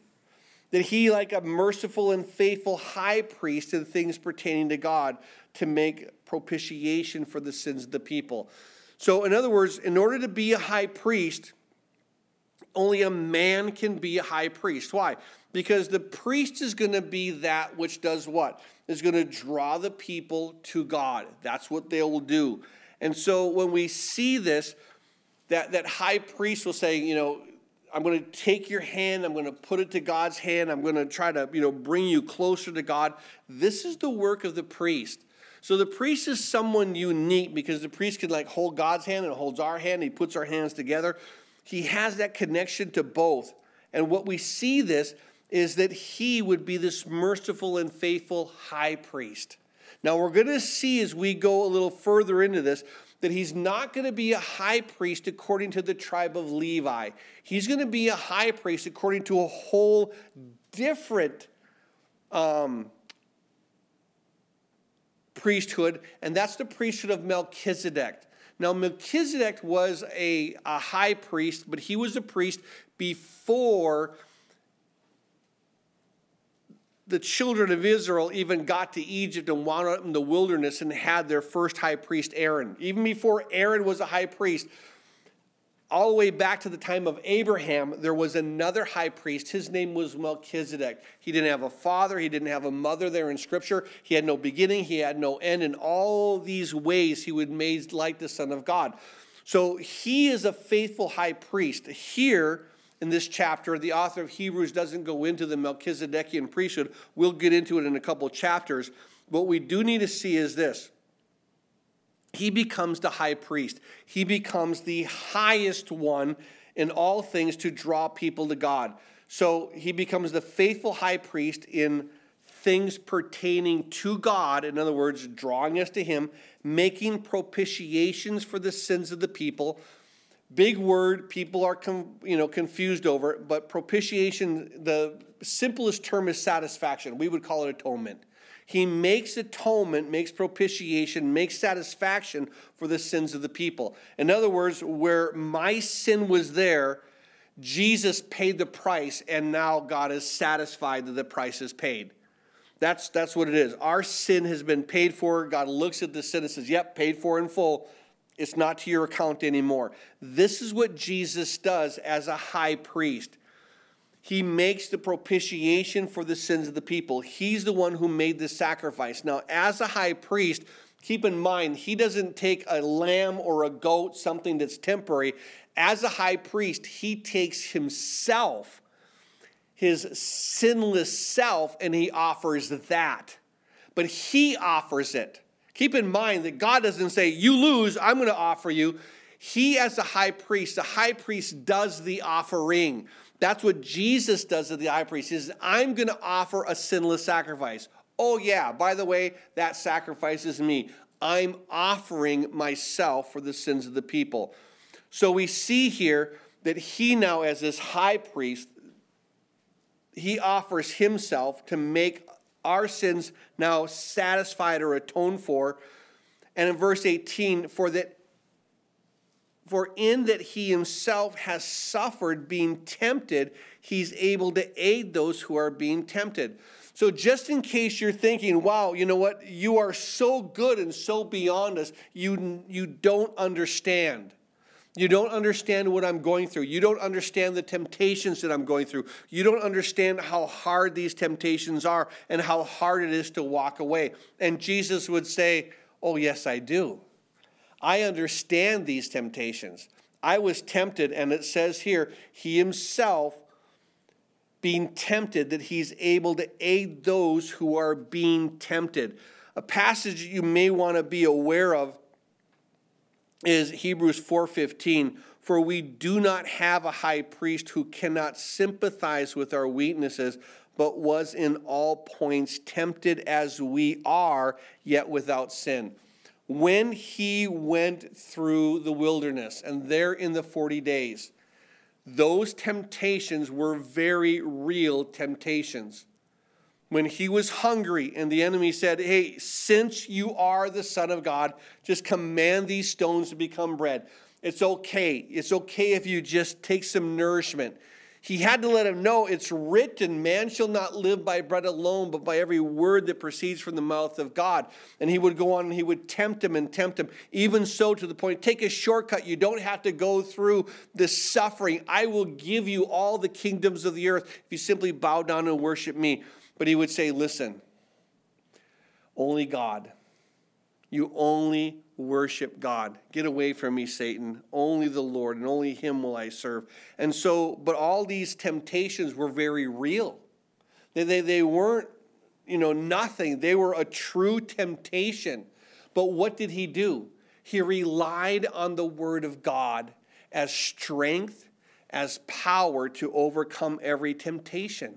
That he, like a merciful and faithful high priest in things pertaining to God, to make propitiation for the sins of the people. So, in other words, in order to be a high priest, only a man can be a high priest. Why? Because the priest is going to be that which does what? Is going to draw the people to God. That's what they will do. And so when we see this, that, that high priest will say, you know, I'm going to take your hand, I'm going to put it to God's hand, I'm going to try to, you know, bring you closer to God. This is the work of the priest. So the priest is someone unique because the priest can like hold God's hand and holds our hand. And he puts our hands together. He has that connection to both. And what we see this is that he would be this merciful and faithful high priest. Now we're going to see as we go a little further into this that he's not going to be a high priest according to the tribe of Levi. He's going to be a high priest according to a whole different um, priesthood, and that's the priesthood of Melchizedek. Now, Melchizedek was a, a high priest, but he was a priest before the children of Israel even got to Egypt and wound up in the wilderness and had their first high priest, Aaron. Even before Aaron was a high priest, all the way back to the time of Abraham, there was another high priest. His name was Melchizedek. He didn't have a father, he didn't have a mother there in Scripture. He had no beginning, he had no end. In all these ways, he was made like the Son of God. So he is a faithful high priest. Here, in this chapter, the author of Hebrews doesn't go into the Melchizedekian priesthood. We'll get into it in a couple chapters. What we do need to see is this he becomes the high priest. He becomes the highest one in all things to draw people to God. So he becomes the faithful high priest in things pertaining to God, in other words, drawing us to him, making propitiations for the sins of the people. Big word, people are you know confused over it, but propitiation, the simplest term is satisfaction. We would call it atonement. He makes atonement, makes propitiation, makes satisfaction for the sins of the people. In other words, where my sin was there, Jesus paid the price, and now God is satisfied that the price is paid. That's, that's what it is. Our sin has been paid for. God looks at the sin and says, Yep, paid for in full. It's not to your account anymore. This is what Jesus does as a high priest. He makes the propitiation for the sins of the people. He's the one who made the sacrifice. Now, as a high priest, Keep in mind, he doesn't take a lamb or a goat, something that's temporary. As a high priest, he takes himself, his sinless self, and he offers that. But he offers it. Keep in mind that God doesn't say, You lose, I'm going to offer you. He, as a high priest, the high priest does the offering. That's what Jesus does to the high priest. He says, I'm going to offer a sinless sacrifice. Oh, yeah, by the way, that sacrifice is me. I'm offering myself for the sins of the people. So we see here that he now, as this high priest, he offers himself to make our sins now satisfied or atoned for. And in verse 18, for that for in that he himself has suffered being tempted, he's able to aid those who are being tempted. So, just in case you're thinking, wow, you know what, you are so good and so beyond us, you, you don't understand. You don't understand what I'm going through. You don't understand the temptations that I'm going through. You don't understand how hard these temptations are and how hard it is to walk away. And Jesus would say, Oh, yes, I do. I understand these temptations. I was tempted, and it says here, He Himself being tempted, that He's able to aid those who are being tempted. A passage you may want to be aware of is Hebrews 4:15 for we do not have a high priest who cannot sympathize with our weaknesses but was in all points tempted as we are yet without sin when he went through the wilderness and there in the 40 days, those temptations were very real temptations. When he was hungry and the enemy said, Hey, since you are the Son of God, just command these stones to become bread. It's okay. It's okay if you just take some nourishment he had to let him know it's written, man shall not live by bread alone, but by every word that proceeds from the mouth of God. And he would go on and he would tempt him and tempt him, even so to the point take a shortcut. You don't have to go through the suffering. I will give you all the kingdoms of the earth if you simply bow down and worship me. But he would say, listen, only God. You only worship God. Get away from me, Satan. Only the Lord, and only Him will I serve. And so, but all these temptations were very real. They, they, they weren't, you know, nothing. They were a true temptation. But what did he do? He relied on the Word of God as strength, as power to overcome every temptation.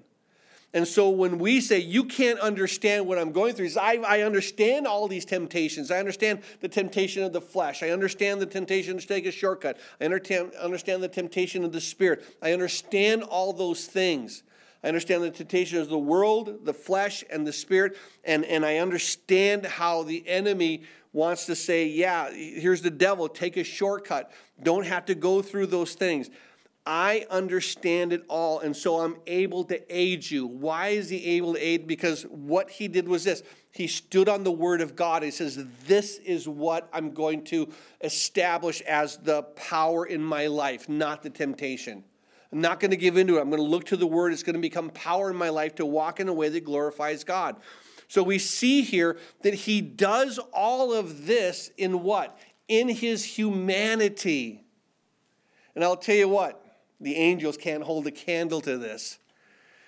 And so when we say, you can't understand what I'm going through, I, I understand all these temptations. I understand the temptation of the flesh. I understand the temptation to take a shortcut. I understand, understand the temptation of the spirit. I understand all those things. I understand the temptation of the world, the flesh, and the spirit. And, and I understand how the enemy wants to say, yeah, here's the devil, take a shortcut. Don't have to go through those things. I understand it all, and so I'm able to aid you. Why is he able to aid? Because what he did was this he stood on the word of God. He says, This is what I'm going to establish as the power in my life, not the temptation. I'm not going to give into it. I'm going to look to the word. It's going to become power in my life to walk in a way that glorifies God. So we see here that he does all of this in what? In his humanity. And I'll tell you what, the angels can't hold a candle to this.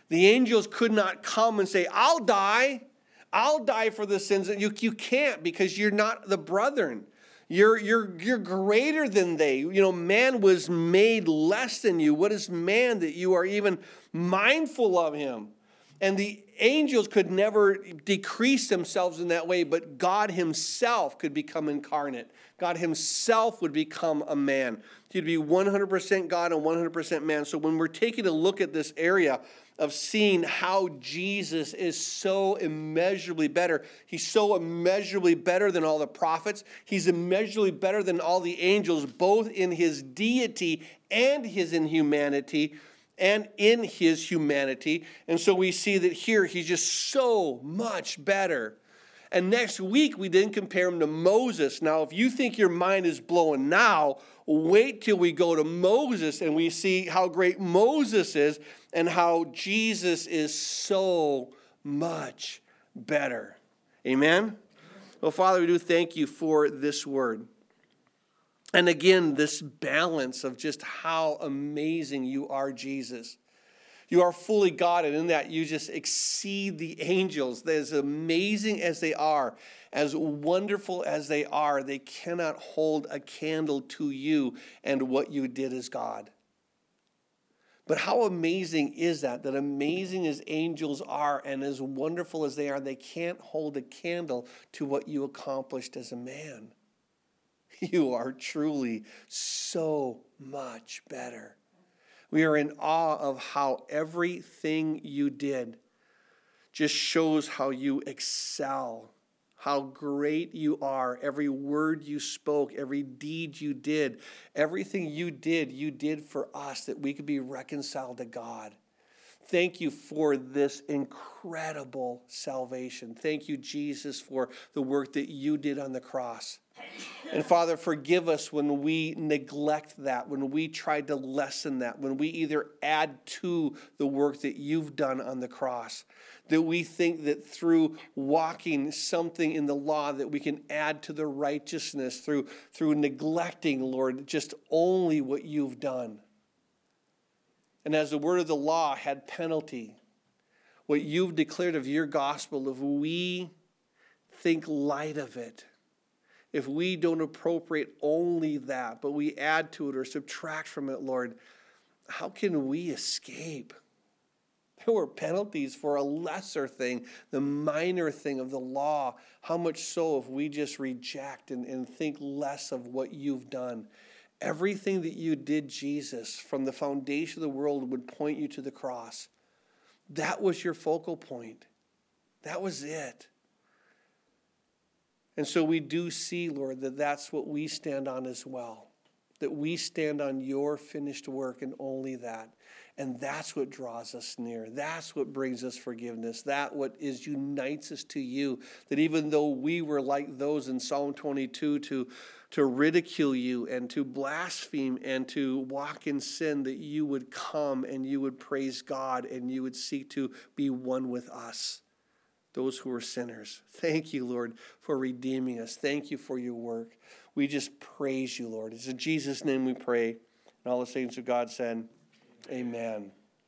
The angels could not come and say, I'll die. I'll die for the sins. You, you can't because you're not the brethren. You're, you're, you're greater than they. You know, man was made less than you. What is man that you are even mindful of him? And the angels could never decrease themselves in that way, but God Himself could become incarnate. God Himself would become a man. He'd be 100% God and 100% man. So when we're taking a look at this area of seeing how Jesus is so immeasurably better, He's so immeasurably better than all the prophets, He's immeasurably better than all the angels, both in His deity and His inhumanity and in his humanity. And so we see that here he's just so much better. And next week, we didn't compare him to Moses. Now, if you think your mind is blowing now, wait till we go to Moses and we see how great Moses is and how Jesus is so much better. Amen? Well, Father, we do thank you for this word. And again, this balance of just how amazing you are, Jesus. You are fully God, and in that you just exceed the angels. As amazing as they are, as wonderful as they are, they cannot hold a candle to you and what you did as God. But how amazing is that? That amazing as angels are and as wonderful as they are, they can't hold a candle to what you accomplished as a man. <laughs> You are truly so much better. We are in awe of how everything you did just shows how you excel, how great you are. Every word you spoke, every deed you did, everything you did, you did for us that we could be reconciled to God. Thank you for this incredible salvation. Thank you, Jesus, for the work that you did on the cross. And Father, forgive us when we neglect that, when we try to lessen that, when we either add to the work that you've done on the cross, that we think that through walking something in the law that we can add to the righteousness through, through neglecting, Lord, just only what you've done. And as the word of the law had penalty, what you've declared of your gospel, if we think light of it, if we don't appropriate only that, but we add to it or subtract from it, Lord, how can we escape? <laughs> There were penalties for a lesser thing, the minor thing of the law. How much so if we just reject and, and think less of what you've done? Everything that you did, Jesus, from the foundation of the world would point you to the cross. That was your focal point. That was it. And so we do see, Lord, that that's what we stand on as well. That we stand on your finished work and only that. And that's what draws us near. That's what brings us forgiveness. That what is unites us to you. That even though we were like those in Psalm 22 to, to ridicule you and to blaspheme and to walk in sin, that you would come and you would praise God and you would seek to be one with us those who are sinners. Thank you, Lord, for redeeming us. Thank you for your work. We just praise you, Lord. It's in Jesus' name we pray. And all the saints of God said, Amen.